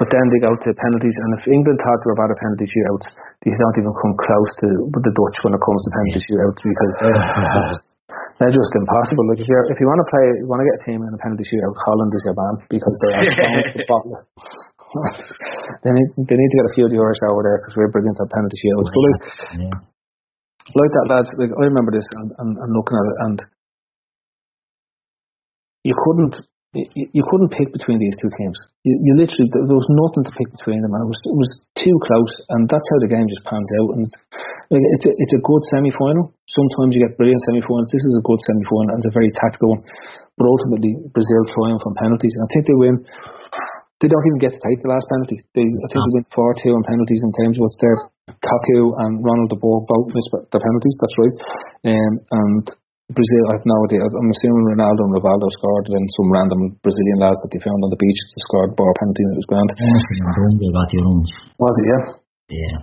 Speaker 2: but then they go to penalties, and if England had they were about a penalty shootout, they don't even come close to the Dutch when it comes to penalty shootouts because they're just impossible. Like if you if you want to play, you want to get a team in a penalty shootout, Holland is your man because they are the bottle. they need they need to get a few of the Irish over there because we're brilliant at penalty shootouts. But like, yeah. like that, lads. Like I remember this and, and, and looking at it, and you couldn't you, couldn't pick between these two teams. You, you literally there was nothing to pick between them, and it was it was too close, and that's how the game just pans out. And it's a, it's a good semi final. Sometimes you get brilliant semi finals. This is a good semi final, and it's a very tactical one. But ultimately, Brazil triumph on penalties, and I think they win. They don't even get to take the last penalty. They, I think they win four two on penalties in terms of what's there. Cocu and Ronald de Boer both missed the penalties. That's right, um, and Brazil, I've no idea. I'm assuming Ronaldo and Rivaldo scored, and some random Brazilian lads that they found on the beach scored bar penalty and it was grand. Was it? Yeah.
Speaker 4: Yeah,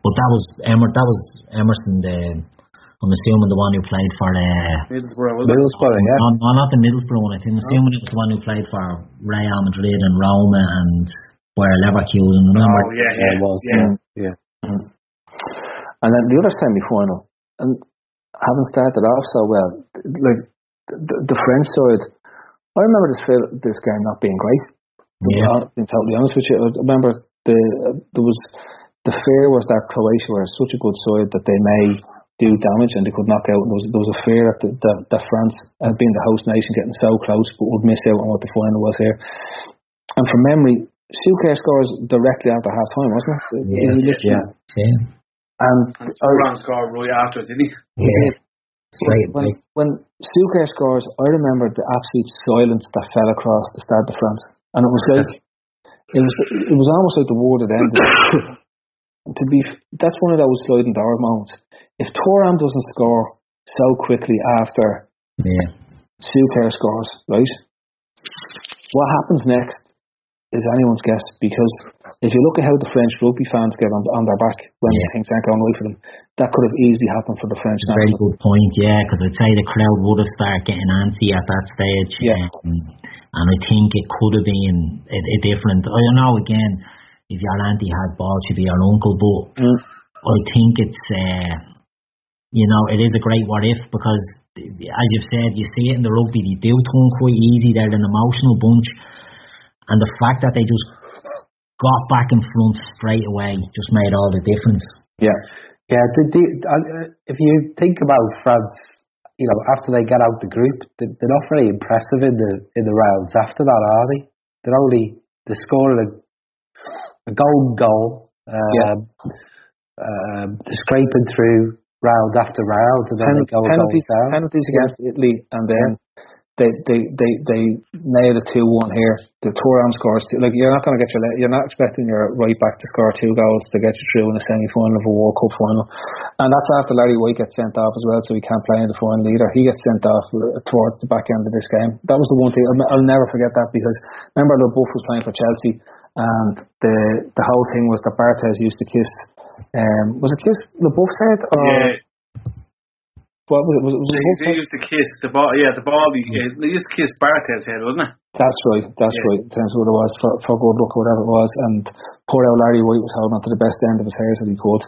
Speaker 4: but that was Emer. That was Emerson. The I'm assuming the one who played for uh,
Speaker 5: Middlesbrough.
Speaker 2: Middlesbrough, yeah.
Speaker 4: No, no, not the Middlesbrough one. I think I'm assuming it was the one who played for Real Madrid and Roma and where Leverkusen. Remember?
Speaker 5: Oh yeah, yeah,
Speaker 2: it was.
Speaker 5: yeah,
Speaker 2: yeah. Mm-hmm. And then the other semi final, and haven't started off so well. Like the, the French side, I remember this this game not being great.
Speaker 4: Yeah,
Speaker 2: being totally honest with you, I remember the there was the fear was that Croatia were such a good side that they may do damage and they could knock out. There was there was a fear that the, that, that France, uh, being the host nation, getting so close, but would miss out on what the final was here. And from memory, Suker scores directly after half time, wasn't it?
Speaker 4: Yeah, yeah, yeah.
Speaker 2: And,
Speaker 5: and uh, Thuram scored right after, didn't he?
Speaker 4: Yeah.
Speaker 2: Right. When, when Suker scores, I remember the absolute silence that fell across the Stade de France, and it was like it was it was almost like the world had ended. to be, that's one of those sliding door moments. If Thuram doesn't score so quickly after
Speaker 4: yeah.
Speaker 2: Suker scores, right? What happens next is anyone's guess because if you look at how the French rugby fans get on, on their back when
Speaker 4: Yeah.
Speaker 2: things aren't going right for them, that could have easily happened for the French.
Speaker 4: Very good point, yeah, because I'd say the crowd would have started getting antsy at that stage.
Speaker 2: Yeah.
Speaker 4: Um, and I think it could have been a, a different. I don't know, again, if your auntie had balls, she'd be your uncle, but
Speaker 2: Mm.
Speaker 4: I think it's, uh, you know, it is a great what if because, as you've said, you see it in the rugby, they do turn quite easy. They're an emotional bunch. And the fact that they just got back in front straight away just made all the difference.
Speaker 2: Yeah.
Speaker 3: Yeah, the, the, uh, if you think about France, you know, after they get out the group, they, they're not very impressive in the in the rounds after that, are they? They're only they scored a, a golden goal. Um,
Speaker 2: Yeah.
Speaker 3: um, they're scraping through round after round, and then
Speaker 2: Pen-
Speaker 3: they go
Speaker 2: penalties,
Speaker 3: down.
Speaker 2: penalties against Italy, and then they they they they nailed a two one here. The Thuram scores two, like you're not going to get your you're not expecting your right back to score two goals to get you through in a semi final of a World Cup final, and that's after Larry White gets sent off as well, so he can't play in the final either. He gets sent off towards the back end of this game. That was the one thing I'll, I'll never forget that because remember Leboeuf was playing for Chelsea, and the the whole thing was that Barthez used to kiss. Um, was it kiss Leboeuf's head or?
Speaker 5: Yeah.
Speaker 2: What was it? Was it, was it
Speaker 5: They, they used to kiss the ball. Yeah, the ball. They used to kiss Barthez head, wasn't it?
Speaker 2: That's right, that's
Speaker 5: Yeah.
Speaker 2: right. In terms of what it was for, for good luck or whatever it was, and poor old Larry White was holding on to the best end of his hair that he could.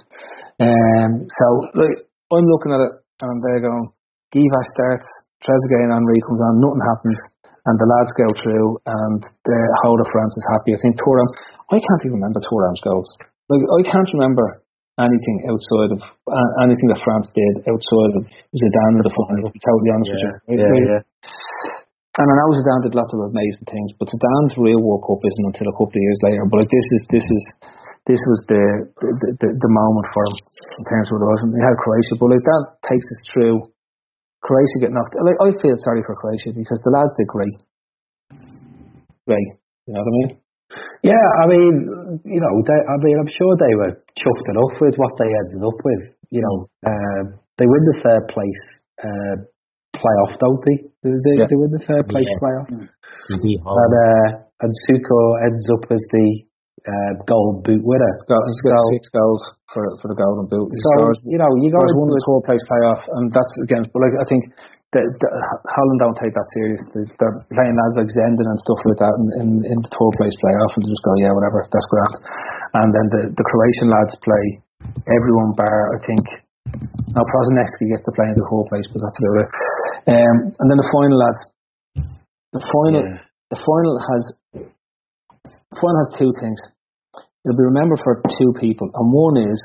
Speaker 2: Um, so like I'm looking at it and I'm there going, Guivarc'h starts, Trezeguet and Henry comes on, nothing happens, and the lads go through, and the whole of France is happy. I think Thuram, I can't even remember Thuram's goals. Like I can't remember anything outside of uh, anything that France did outside of Zidane in the final. To be totally honest with you.
Speaker 3: Yeah, yeah.
Speaker 2: and I know Zidane did lots of amazing things, but Zidane's real World Cup isn't until a couple of years later. But like this is this is this was the the, the, the moment for him in terms of what it was. And he had Croatia, but like that takes us through. Croatia get knocked. Like I feel sorry for Croatia because the lads did great, great. You know what I mean?
Speaker 3: Yeah, I mean, you know, they, I mean, I'm sure they were chuffed enough with what they ended up with. You know, um, they win the third place uh, playoff, don't they? They, they,
Speaker 2: Yeah.
Speaker 3: they win the third place
Speaker 4: Yeah.
Speaker 3: playoff.
Speaker 4: They beat
Speaker 3: And, uh, and Suker ends up as the uh, golden boot winner.
Speaker 2: Got, he's got
Speaker 3: So-
Speaker 2: six goals for for the golden boot. He
Speaker 3: So,
Speaker 2: scores,
Speaker 3: you know, you go
Speaker 2: scores one
Speaker 3: into
Speaker 2: the third place playoff, and that's against. But like I think that, that Holland don't take that serious. They, they're playing lads like Zenden and stuff like that in, in, in the third place playoff, and they just go, yeah, whatever, that's grand. And then the the Croatian lads play everyone bar I think. Now Prosinecki gets to play in the whole place, but that's about it. Um, and then the final lads. The final, the final has, the final has two things. It'll be remembered for two people, and one is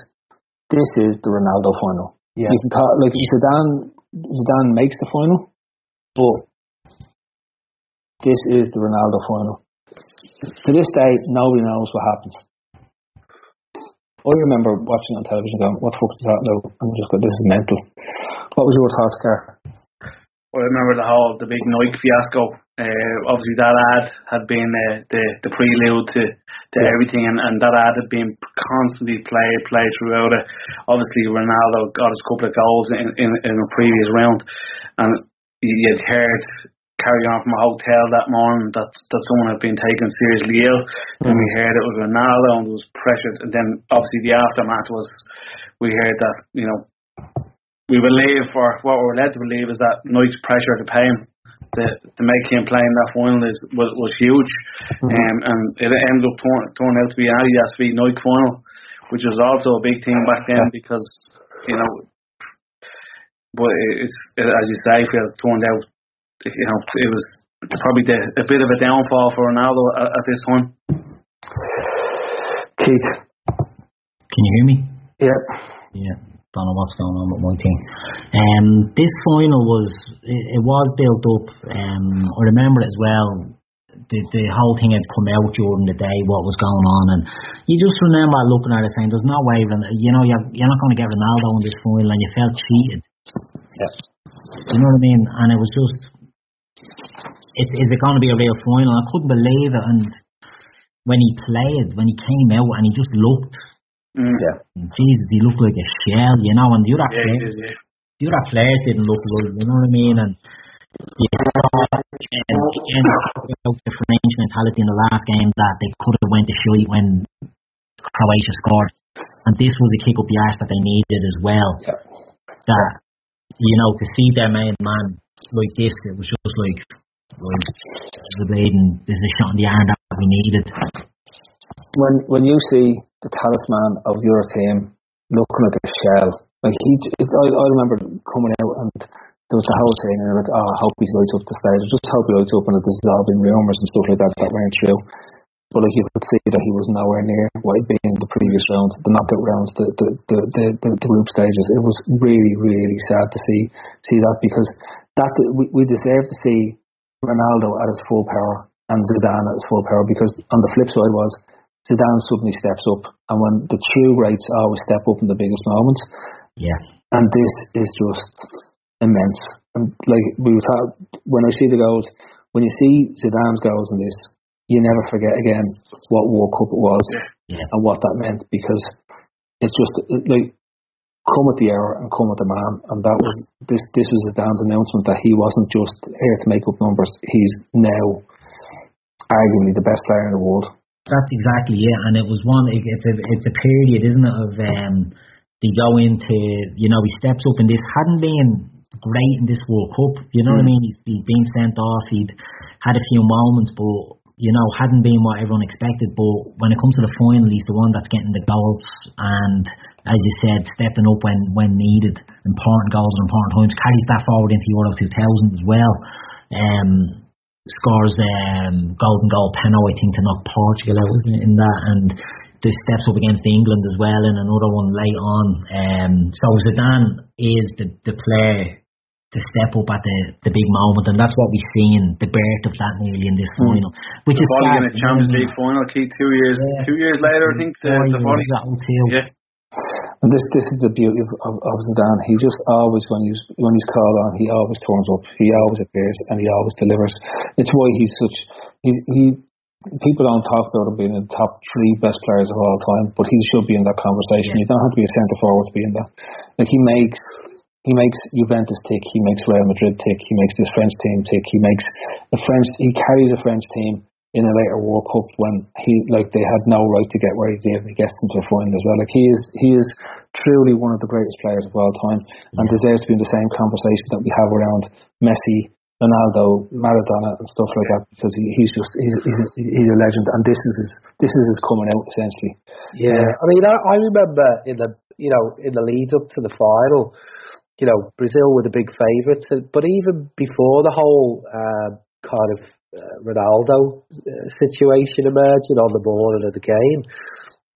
Speaker 2: this is the Ronaldo final.
Speaker 3: Yeah.
Speaker 2: You can call like Zidane. Zidane makes the final, but this is the Ronaldo final. To this day, nobody knows what happens. I remember watching on television, going, "What the fuck is that now?" I'm just going, "This is mental." What was your thoughts, Car?
Speaker 5: I remember the whole the big Nike fiasco. Uh, obviously, that ad had been uh, the the prelude to to
Speaker 2: Yeah.
Speaker 5: everything, and, and that ad had been constantly played played throughout it. Obviously, Ronaldo got his couple of goals in in, in a previous round, and you'd heard carrying on from a hotel that morning that that someone had been taken seriously ill. Then we heard it was Ronaldo and was pressured, and then obviously the aftermath was we heard that you know we believe, or what we're led to believe, is that Knight's pressure to pay him to, to make him play in that final is was, was huge, um, and it ended up turn, turning out to be an Adidas v Nike final, which was also a big thing back then because you know, but it's it, as you say, Phil, it turned out, you know, it was probably the, a bit of a downfall for Ronaldo at, at this time.
Speaker 2: Keith.
Speaker 4: Can you hear me?
Speaker 2: Yeah.
Speaker 4: Yeah. Don't know what's going on with my thing. Um, this final was it, it was built up. Um, I remember it as well. The the whole thing had come out during the day, what was going on, and you just remember looking at it saying, "There's no way, you know, you're you're not going to get Ronaldo in this final," and you felt cheated.
Speaker 2: Yeah.
Speaker 4: You know what I mean? And it was just, is, is it going to be a real final? I couldn't believe it. And when he played, when he came out, and he just looked, Mm.
Speaker 2: Yeah.
Speaker 4: Jesus, he looked like a shell, you know. And the other
Speaker 5: Yeah,
Speaker 4: players,
Speaker 5: did, yeah.
Speaker 4: the other players didn't look good. You know what I mean? And you saw again about the French mentality in the last game that they could have went to shite when Croatia scored, and this was a kick up the arse that they needed as well. That you know to see their main eh, man like this, it was just like, like the bleeding. This is a shot in the arm that we needed.
Speaker 2: when when you see the talisman of your team looking like a shell, like he, I, I remember coming out and there was the whole thing, and like, oh, I hope he lights up the stage. I just hope he lights up, and this has all been rumours and stuff like that that weren't true. But like you could see that he was nowhere near what he'd been in the previous rounds, the knockout rounds, the the the, the, the, the group stages. It was really really sad to see see that because that we, we deserve to see Ronaldo at his full power and Zidane at his full power because on the flip side was Zidane suddenly steps up, and when the true greats always step up in the biggest moments,
Speaker 4: Yeah.
Speaker 2: and this is just immense. And like we were talk, when I see the goals, when you see Zidane's goals in this, you never forget again what World Cup it was
Speaker 4: Yeah.
Speaker 2: and what that meant because it's just like come at the hour and come at the man, and that was this. This was Zidane's announcement that he wasn't just here to make up numbers. He's now arguably the best player in the world.
Speaker 4: That's exactly it, and it was one. it- It's a it's a period, isn't it? Of um, they go into you know he steps up, and this hadn't been great in this World Cup. You know what I mean? He's, he'd been sent off. He'd had a few moments, but you know hadn't been what everyone expected. But when it comes to the final, he's the one that's getting the goals, and as you said, stepping up when when needed, important goals at important times. Carries that forward into the Euro 2000 as well. Um, scores um, golden goal penalty, I think, to knock Portugal out, wasn't it, in that? And the steps up against England as well in another one late on. Um, so Zidane is the, the player to step up at the, the big moment, and that's what we've seen, the birth of that nearly in this final. Which
Speaker 5: the
Speaker 4: is
Speaker 5: volley
Speaker 4: sad,
Speaker 5: in a
Speaker 4: you know
Speaker 5: Champions? League final, Keith, two years
Speaker 4: Yeah.
Speaker 5: two years later, I think the,
Speaker 4: Four
Speaker 5: the
Speaker 4: years,
Speaker 5: volley.
Speaker 4: that will too.
Speaker 5: Yeah.
Speaker 2: And this this is the beauty of, of, of Zidane. He just always when he's when he's called on, he always turns up. He always appears and he always delivers. It's why he's such he's he people don't talk about him being in the top three best players of all time, but he should be in that conversation. You don't have to be a centre forward to be in that. Like he makes he makes Juventus tick, he makes Real Madrid tick, he makes this French team tick, he makes the French, he carries a French team in a later World Cup when he like they had no right to get where he did, and he gets into a final as well. Like he is, he is truly one of the greatest players of all time, and deserves to be in the same conversation that we have around Messi, Ronaldo, Maradona, and stuff like that because he, he's just he's, he's he's a legend, and this is his this is his coming out essentially.
Speaker 3: Yeah, I mean, I, I remember in the you know in the lead up to the final, you know, Brazil were the big favourites, but even before the whole uh, kind of Ronaldo uh, situation emerging on the morning of the game,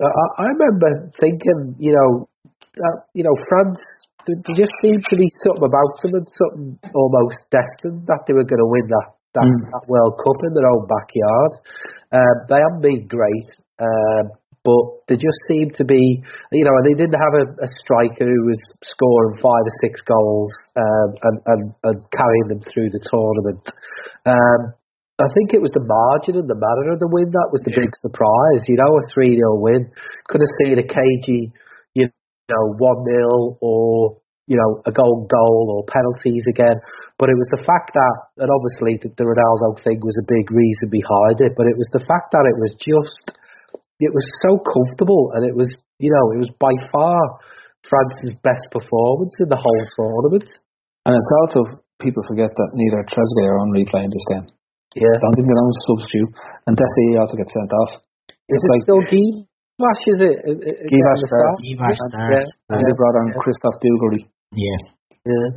Speaker 3: I, I remember thinking, you know, that, you know, France there just seemed to be something about them and something almost destined that they were going to win that that,
Speaker 2: Mm.
Speaker 3: that World Cup in their own backyard. Um, they haven't been great, um, but they just seemed to be, you know, and they didn't have a, a striker who was scoring five or six goals um, and, and, and carrying them through the tournament. I think it was the margin and the manner of the win that was the big surprise. You know, a 3 0 win. Could have seen a cagey, you know, 1 0 or, you know, a goal goal or penalties again. But it was the fact that, and obviously the, the Ronaldo thing was a big reason behind it, but it was the fact that it was just, it was so comfortable and it was, you know, it was by far France's best performance in the whole tournament.
Speaker 2: And it's also people forget that neither Trezeguet or Henry playing this game.
Speaker 3: Yeah.
Speaker 2: Don't think that was a substitute, and Desailly also gets sent off.
Speaker 3: Is
Speaker 2: It's
Speaker 3: it
Speaker 2: like
Speaker 3: still Guivarc'h, is it? Is it- is it
Speaker 2: Guivarc'h
Speaker 3: on the
Speaker 2: starts,
Speaker 3: start?
Speaker 4: Guivarc'h
Speaker 2: and,
Speaker 4: starts.
Speaker 2: and they brought on Christophe Dugarry.
Speaker 4: Yeah.
Speaker 3: Yeah.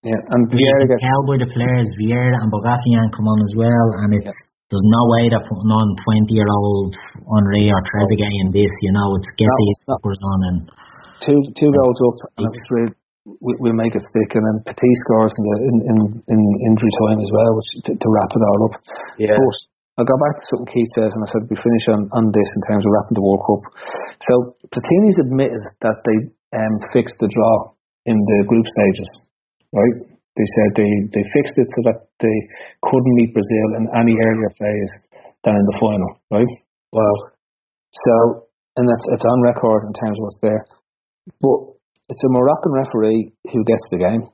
Speaker 2: Yeah, and
Speaker 4: You
Speaker 2: Vieira
Speaker 4: can
Speaker 2: gets
Speaker 4: tell by the players, Vieira and Boghossian come on as well, and it's there's no way they're putting on 20 year old Henry or Trezeguet in this, you know, it's get
Speaker 2: No,
Speaker 4: these
Speaker 2: no.
Speaker 4: fuckers on and
Speaker 2: two two goals up, and it's really we, we'll make it stick, and then Petit scores in the in in, in injury time as well, which to, to wrap it all up.
Speaker 3: Yeah.
Speaker 2: But I'll go back to something Keith says, and I said we finish on, on this in terms of wrapping the World Cup. So Platini's admitted that they um, fixed the draw in the group stages, right? They said they, they fixed it so that they couldn't meet Brazil in any earlier phase than in the final, right?
Speaker 3: Wow.
Speaker 2: So, and that's it's on record in terms of what's there. But it's a Moroccan referee who gets the game.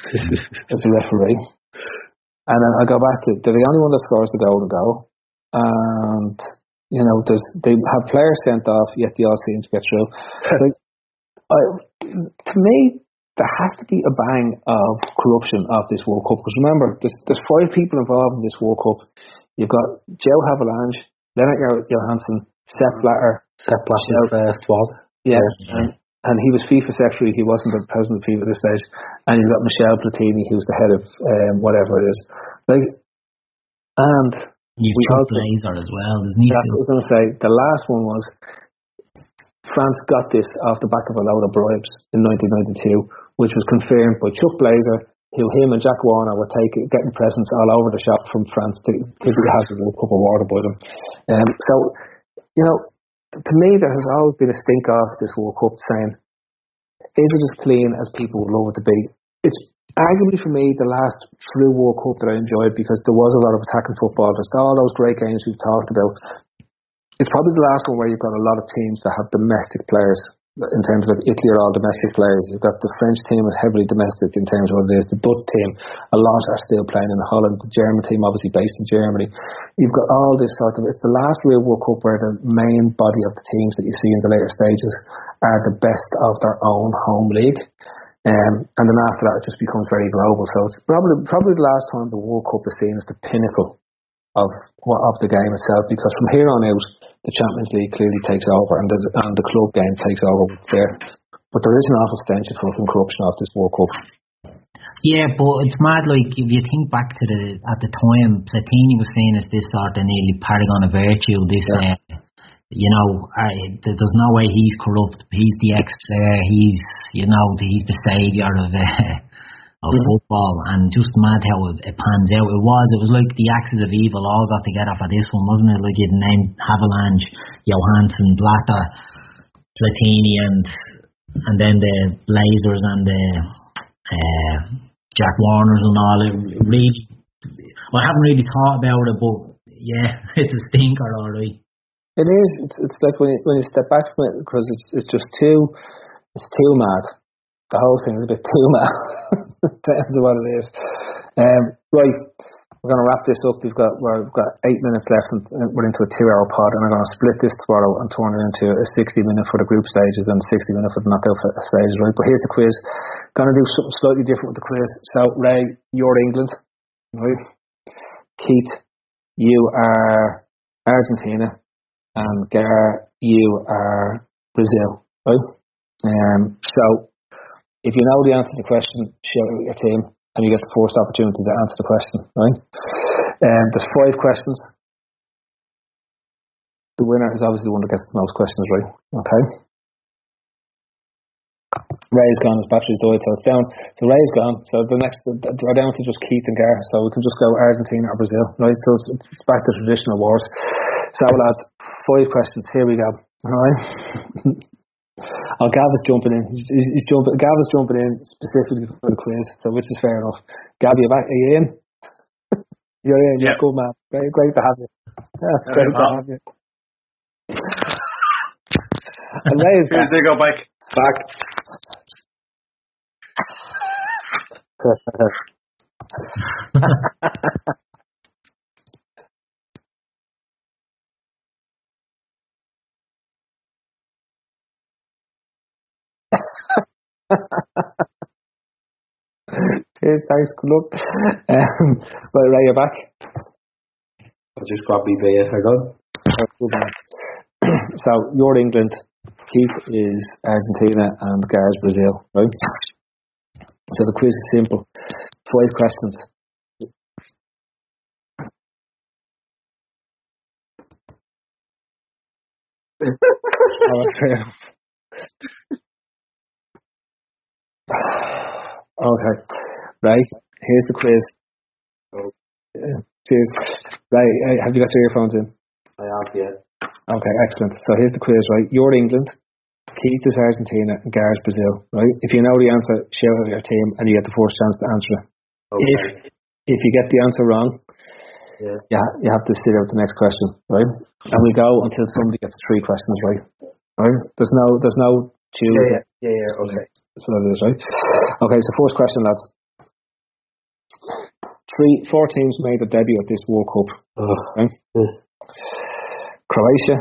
Speaker 2: it's the referee. And then I go back to they're the only one that scores the golden goal. And you know, there's they have players sent off, yet they all seem to get through. like, I, to me, there has to be a bang of corruption of this World Cup. Because remember, there's, there's five people involved in this World Cup. You've got João Havelange, Lennart Johansson, Sepp Blatter,
Speaker 3: Sepp Blatter, the first one.
Speaker 2: yeah, and, and he was FIFA secretary. He wasn't the president of FIFA at this stage. And you've got Michel Platini, who's the head of um, whatever it is. Like, and
Speaker 4: you've
Speaker 2: we
Speaker 4: Chuck Blazer as well. There's new
Speaker 2: that's I was going to say. The last one was France got this off the back of a load of bribes in 1992, which was confirmed by Chuck Blazer, who him and Jack Warner were taking getting presents all over the shop from France to, to have the World Cup awarded by them. Um, so, you know, to me, there has always been a stink of this World Cup saying, is it as clean as people would love it to be? It's arguably for me the last true World Cup that I enjoyed because there was a lot of attacking football. There's all those great games we've talked about. It's probably the last one where you've got a lot of teams that have domestic players. In terms of Italy are all domestic players. You've got the French team is heavily domestic in terms of what it is. The Dutch team, a lot are still playing in Holland. The German team, obviously based in Germany. You've got all this sort of. It's the last real World Cup where the main body of the teams that you see in the later stages are the best of their own home league. Um, and then after that, it just becomes very global. So it's probably probably the last time the World Cup is seen as the pinnacle of of the game itself. Because from here on out, the Champions League clearly takes over, and the and the club game takes over there. But there is an awful stench of fucking corruption of this World Cup.
Speaker 4: Yeah, but it's mad. Like if you think back to the at the time, Platini was seen as this sort of nearly paragon of virtue. This, uh, you know, I, there's no way he's corrupt. He's the ex-player. He's, you know, he's the savior of uh, of football. And just mad how it, it pans out. It was. It was like the axes of evil all got together for this one, wasn't it? Like you'd named Havelange, Johansson, Blatter, Platini, and and then the Blazers and the. Uh, Jack Warner's and all. It really, well, I haven't really thought about it, but yeah, it's a stinker, right.
Speaker 2: It is. It's, it's like when you, when you step back from it because it's it's just too it's too mad. The whole thing is a bit too much. terms of what it is. Um, right, we're going to wrap this up. We've got we've got eight minutes left, and we're into a two-hour pod, and I'm going to split this tomorrow and turn it into a 60-minute for the group stages and 60 minutes for the knockout stages. Right, but here's the quiz. Going to do something slightly different with the quiz. So, Ray, you're England, right? Keith, you are Argentina, and Gar, you are Brazil, right? Um, so if you know the answer to the question, share it with your team, and you get the first opportunity to answer the question. Right? Um, there's five questions. The winner is obviously the one that gets the most questions right. Okay. Ray's gone, his battery's died, so it's down. So Ray's gone. So the next, we're just Keith and Gar. So we can just go Argentina or Brazil. Right. So it's, it's back to traditional wars. So lads, five questions. Here we go. All right. Oh, Gav is jumping in. He's, he's jumping. Gav is jumping in specifically for the quiz, so which is fair enough. Gav, you back? Are you in? You're in. You're good, man. Great, great to have you. Yeah, it's great to have you. and Ray is back.
Speaker 5: They go back.
Speaker 2: Back. Cheers, thanks, good luck. Um, well, Ray, you're back.
Speaker 3: I'll just grab me beer. Hang on.
Speaker 2: so, you're England, Keith is Argentina, and Gar's Brazil, right? So the quiz is simple. Five questions. oh. Okay. Right. Here's the quiz.
Speaker 3: Oh.
Speaker 2: Yeah. Cheers. Right. uh, Have you got your earphones in?
Speaker 3: I have, yeah.
Speaker 2: Okay, excellent. So here's the quiz, right? You're England, Keith is Argentina, and Gar's Brazil, right? If you know the answer, share it with your team, and you get the first chance to answer it.
Speaker 3: Okay.
Speaker 2: If if you get the answer wrong,
Speaker 3: Yeah.
Speaker 2: you, ha- you have to sit out the next question, right? And we go until somebody gets three questions right. Right? There's no there's no choose.
Speaker 3: Yeah, yeah, yeah, yeah, okay.
Speaker 2: That's what it is, right? Okay, so first question, lads. Three, four teams made their debut at this World Cup. Right? Croatia,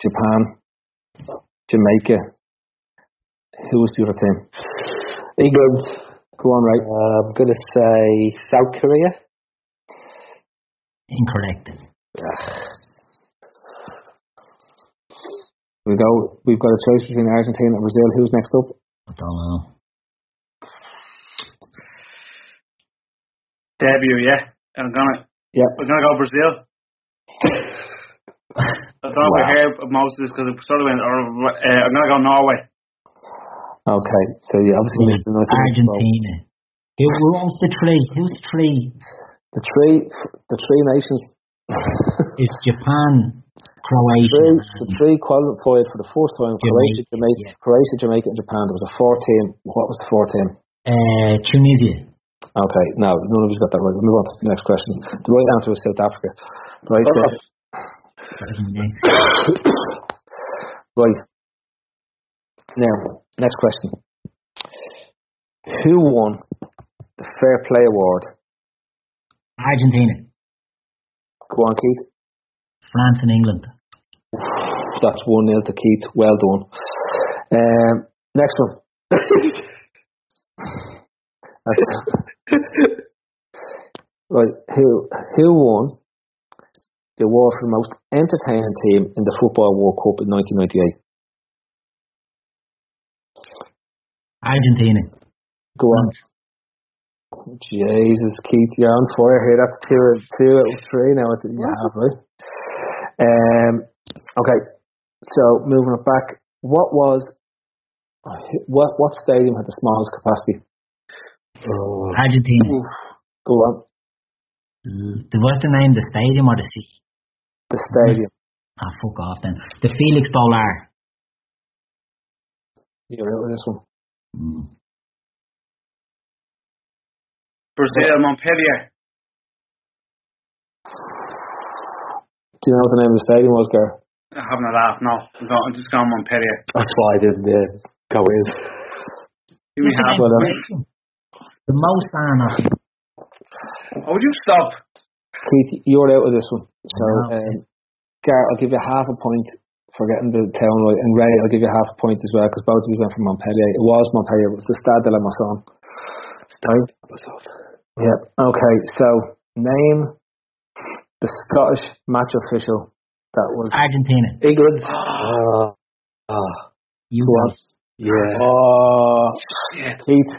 Speaker 2: Japan, Jamaica. Who was the other team?
Speaker 3: England.
Speaker 2: Go on, right?
Speaker 3: Uh, I'm going to say South Korea.
Speaker 4: Incorrect.
Speaker 2: We go. We've got a choice between Argentina and Brazil. Who's next up?
Speaker 4: I don't know.
Speaker 5: Debut, yeah. I'm gonna.
Speaker 2: Yeah.
Speaker 5: We're gonna go Brazil. I don't know if I heard of most of this because it sort of went. Or uh, I'm gonna go Norway.
Speaker 2: Okay, so you obviously missed the North
Speaker 4: Argentina. Who, who owns the tree? Who's the tree?
Speaker 2: The tree, the three nations.
Speaker 4: It's Japan, Croatia.
Speaker 2: Three, the three qualified for the first time. Croatia,
Speaker 4: Jamaica,
Speaker 2: Jamaica, Croatia, Jamaica, and Japan. There was a four team. What was the four team?
Speaker 4: Uh, Tunisia.
Speaker 2: Okay, no, none of us got that right. We'll move on to the next question. The right answer was South Africa. Right. uh, right. Now, next question. Who won the Fair Play Award?
Speaker 4: Argentina,
Speaker 2: Go on, Keith.
Speaker 4: France, and England.
Speaker 2: That's 1 nil to Keith. Well done. Um, next one. That's- right. Who who won the award for the most entertaining team in the Football World Cup in 1998?
Speaker 4: Argentina.
Speaker 2: Go on. Jesus, Keith, you're on fire here. That's two, two out of three now. I think you have, right? Um, okay, so moving it back, what was what what stadium had the smallest capacity?
Speaker 4: Argentina.
Speaker 2: Go on,
Speaker 4: The, what's the name? The stadium or the city?
Speaker 2: the stadium.
Speaker 4: Ah, fuck off then. The Felix Bollaert.
Speaker 2: You're out with this one.
Speaker 5: Brazil, Montpellier.
Speaker 2: Do you know what the name of the stadium was, Gar?
Speaker 5: I haven't a laugh, no. I'm, I'm just going Montpellier.
Speaker 3: That's why I didn't. Yeah. Go in.
Speaker 5: Here we have.
Speaker 4: The most honor.
Speaker 5: Oh, would you stop?
Speaker 2: Keith, you're out of this one. So, um, Gar, I'll give you half a point for getting the town right, and Ray, I'll give you half a point as well because both of you went from Montpellier. It was Montpellier. It was the Stade de la Mosson. Stade de la Mosson. Yeah. Okay. So, name the Scottish match official that was
Speaker 4: Argentina.
Speaker 3: England.
Speaker 2: Oh, oh.
Speaker 4: You
Speaker 2: Who
Speaker 4: was.
Speaker 3: Yeah.
Speaker 2: Oh,
Speaker 5: Shit.
Speaker 2: Keith.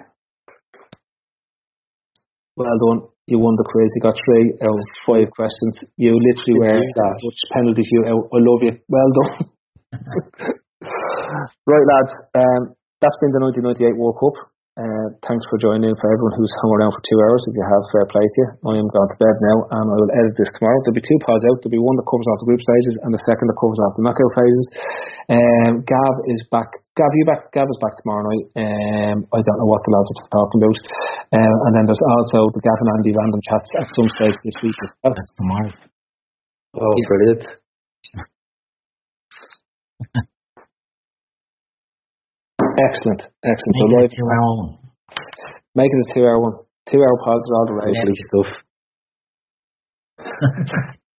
Speaker 2: Well done. You won the quiz. You got three out of five questions. You literally were that much penalty you out. I love you. Well done. right, lads. Um, that's been the 1998 World Cup. Uh, thanks for joining for everyone who's hung around for two hours. If you have fair play to you, I am going to bed now and I will edit this tomorrow. There'll be two pods out. There'll be one that covers off the group stages and the second that covers off the knockout phases. Um, Gav is back. Gav, you back? Gav is back tomorrow night. Um, I don't know what the lads are talking about. Um, and then there's also the Gav and Andy random chats at some stage this week as well.
Speaker 4: That's tomorrow.
Speaker 3: Oh, brilliant.
Speaker 2: Excellent, excellent. So
Speaker 4: Make it
Speaker 2: live,
Speaker 4: a two-hour one.
Speaker 2: make it a two-hour one. Two-hour pods are all the rage.
Speaker 3: Stuff.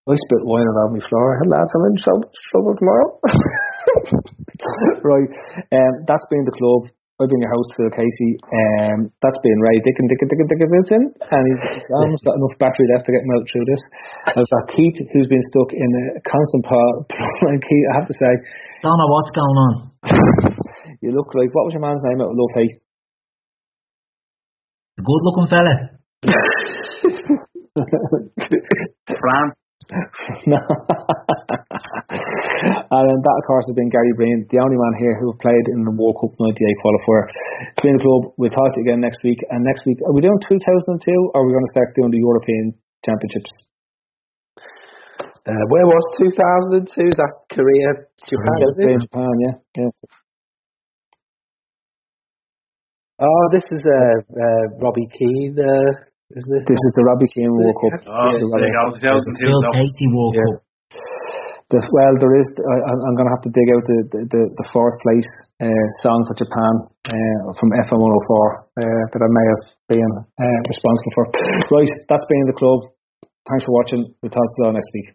Speaker 2: I spit wine around my floor. Hey, lads, I'm in so much trouble tomorrow. right. Um, that's been the club. I've been your host, Phil Casey. Um, that's been Ray Dickin, Dickin, Dickin, Dickin Wilson. And he's, he's almost got enough battery left to get him out through this. I've got Keith, who's been stuck in a constant. And Keith, I have to say,
Speaker 4: Don't know what's going on.
Speaker 2: You look like, what was your man's name out of Love Hate?
Speaker 4: The good looking fella.
Speaker 5: Fran.
Speaker 2: no. and then that, of course, has been Gary Breen, the only man here who played in the World Cup 98 qualifier. It's been a club. We'll talk to you again next week. And next week, are we doing 2002 or are we going to start doing the European Championships?
Speaker 3: Uh, where was 2002? Is that Korea, Japan? is
Speaker 2: Japan, yeah. yeah.
Speaker 3: Oh, this is uh, uh, Robbie Keane, uh, isn't it?
Speaker 2: This is the Robbie Keane World Cup.
Speaker 5: Oh,
Speaker 2: The
Speaker 5: there you 2002.
Speaker 4: Casey World
Speaker 2: Yeah.
Speaker 4: Cup.
Speaker 2: The, well, there is. I, I'm- I'm going to have to dig out the the, the, the fourth place uh, song for Japan uh, from FM 104 uh, that I may have been uh, responsible for. Right, that's been the club. Thanks for watching. We'll talk to you all next week.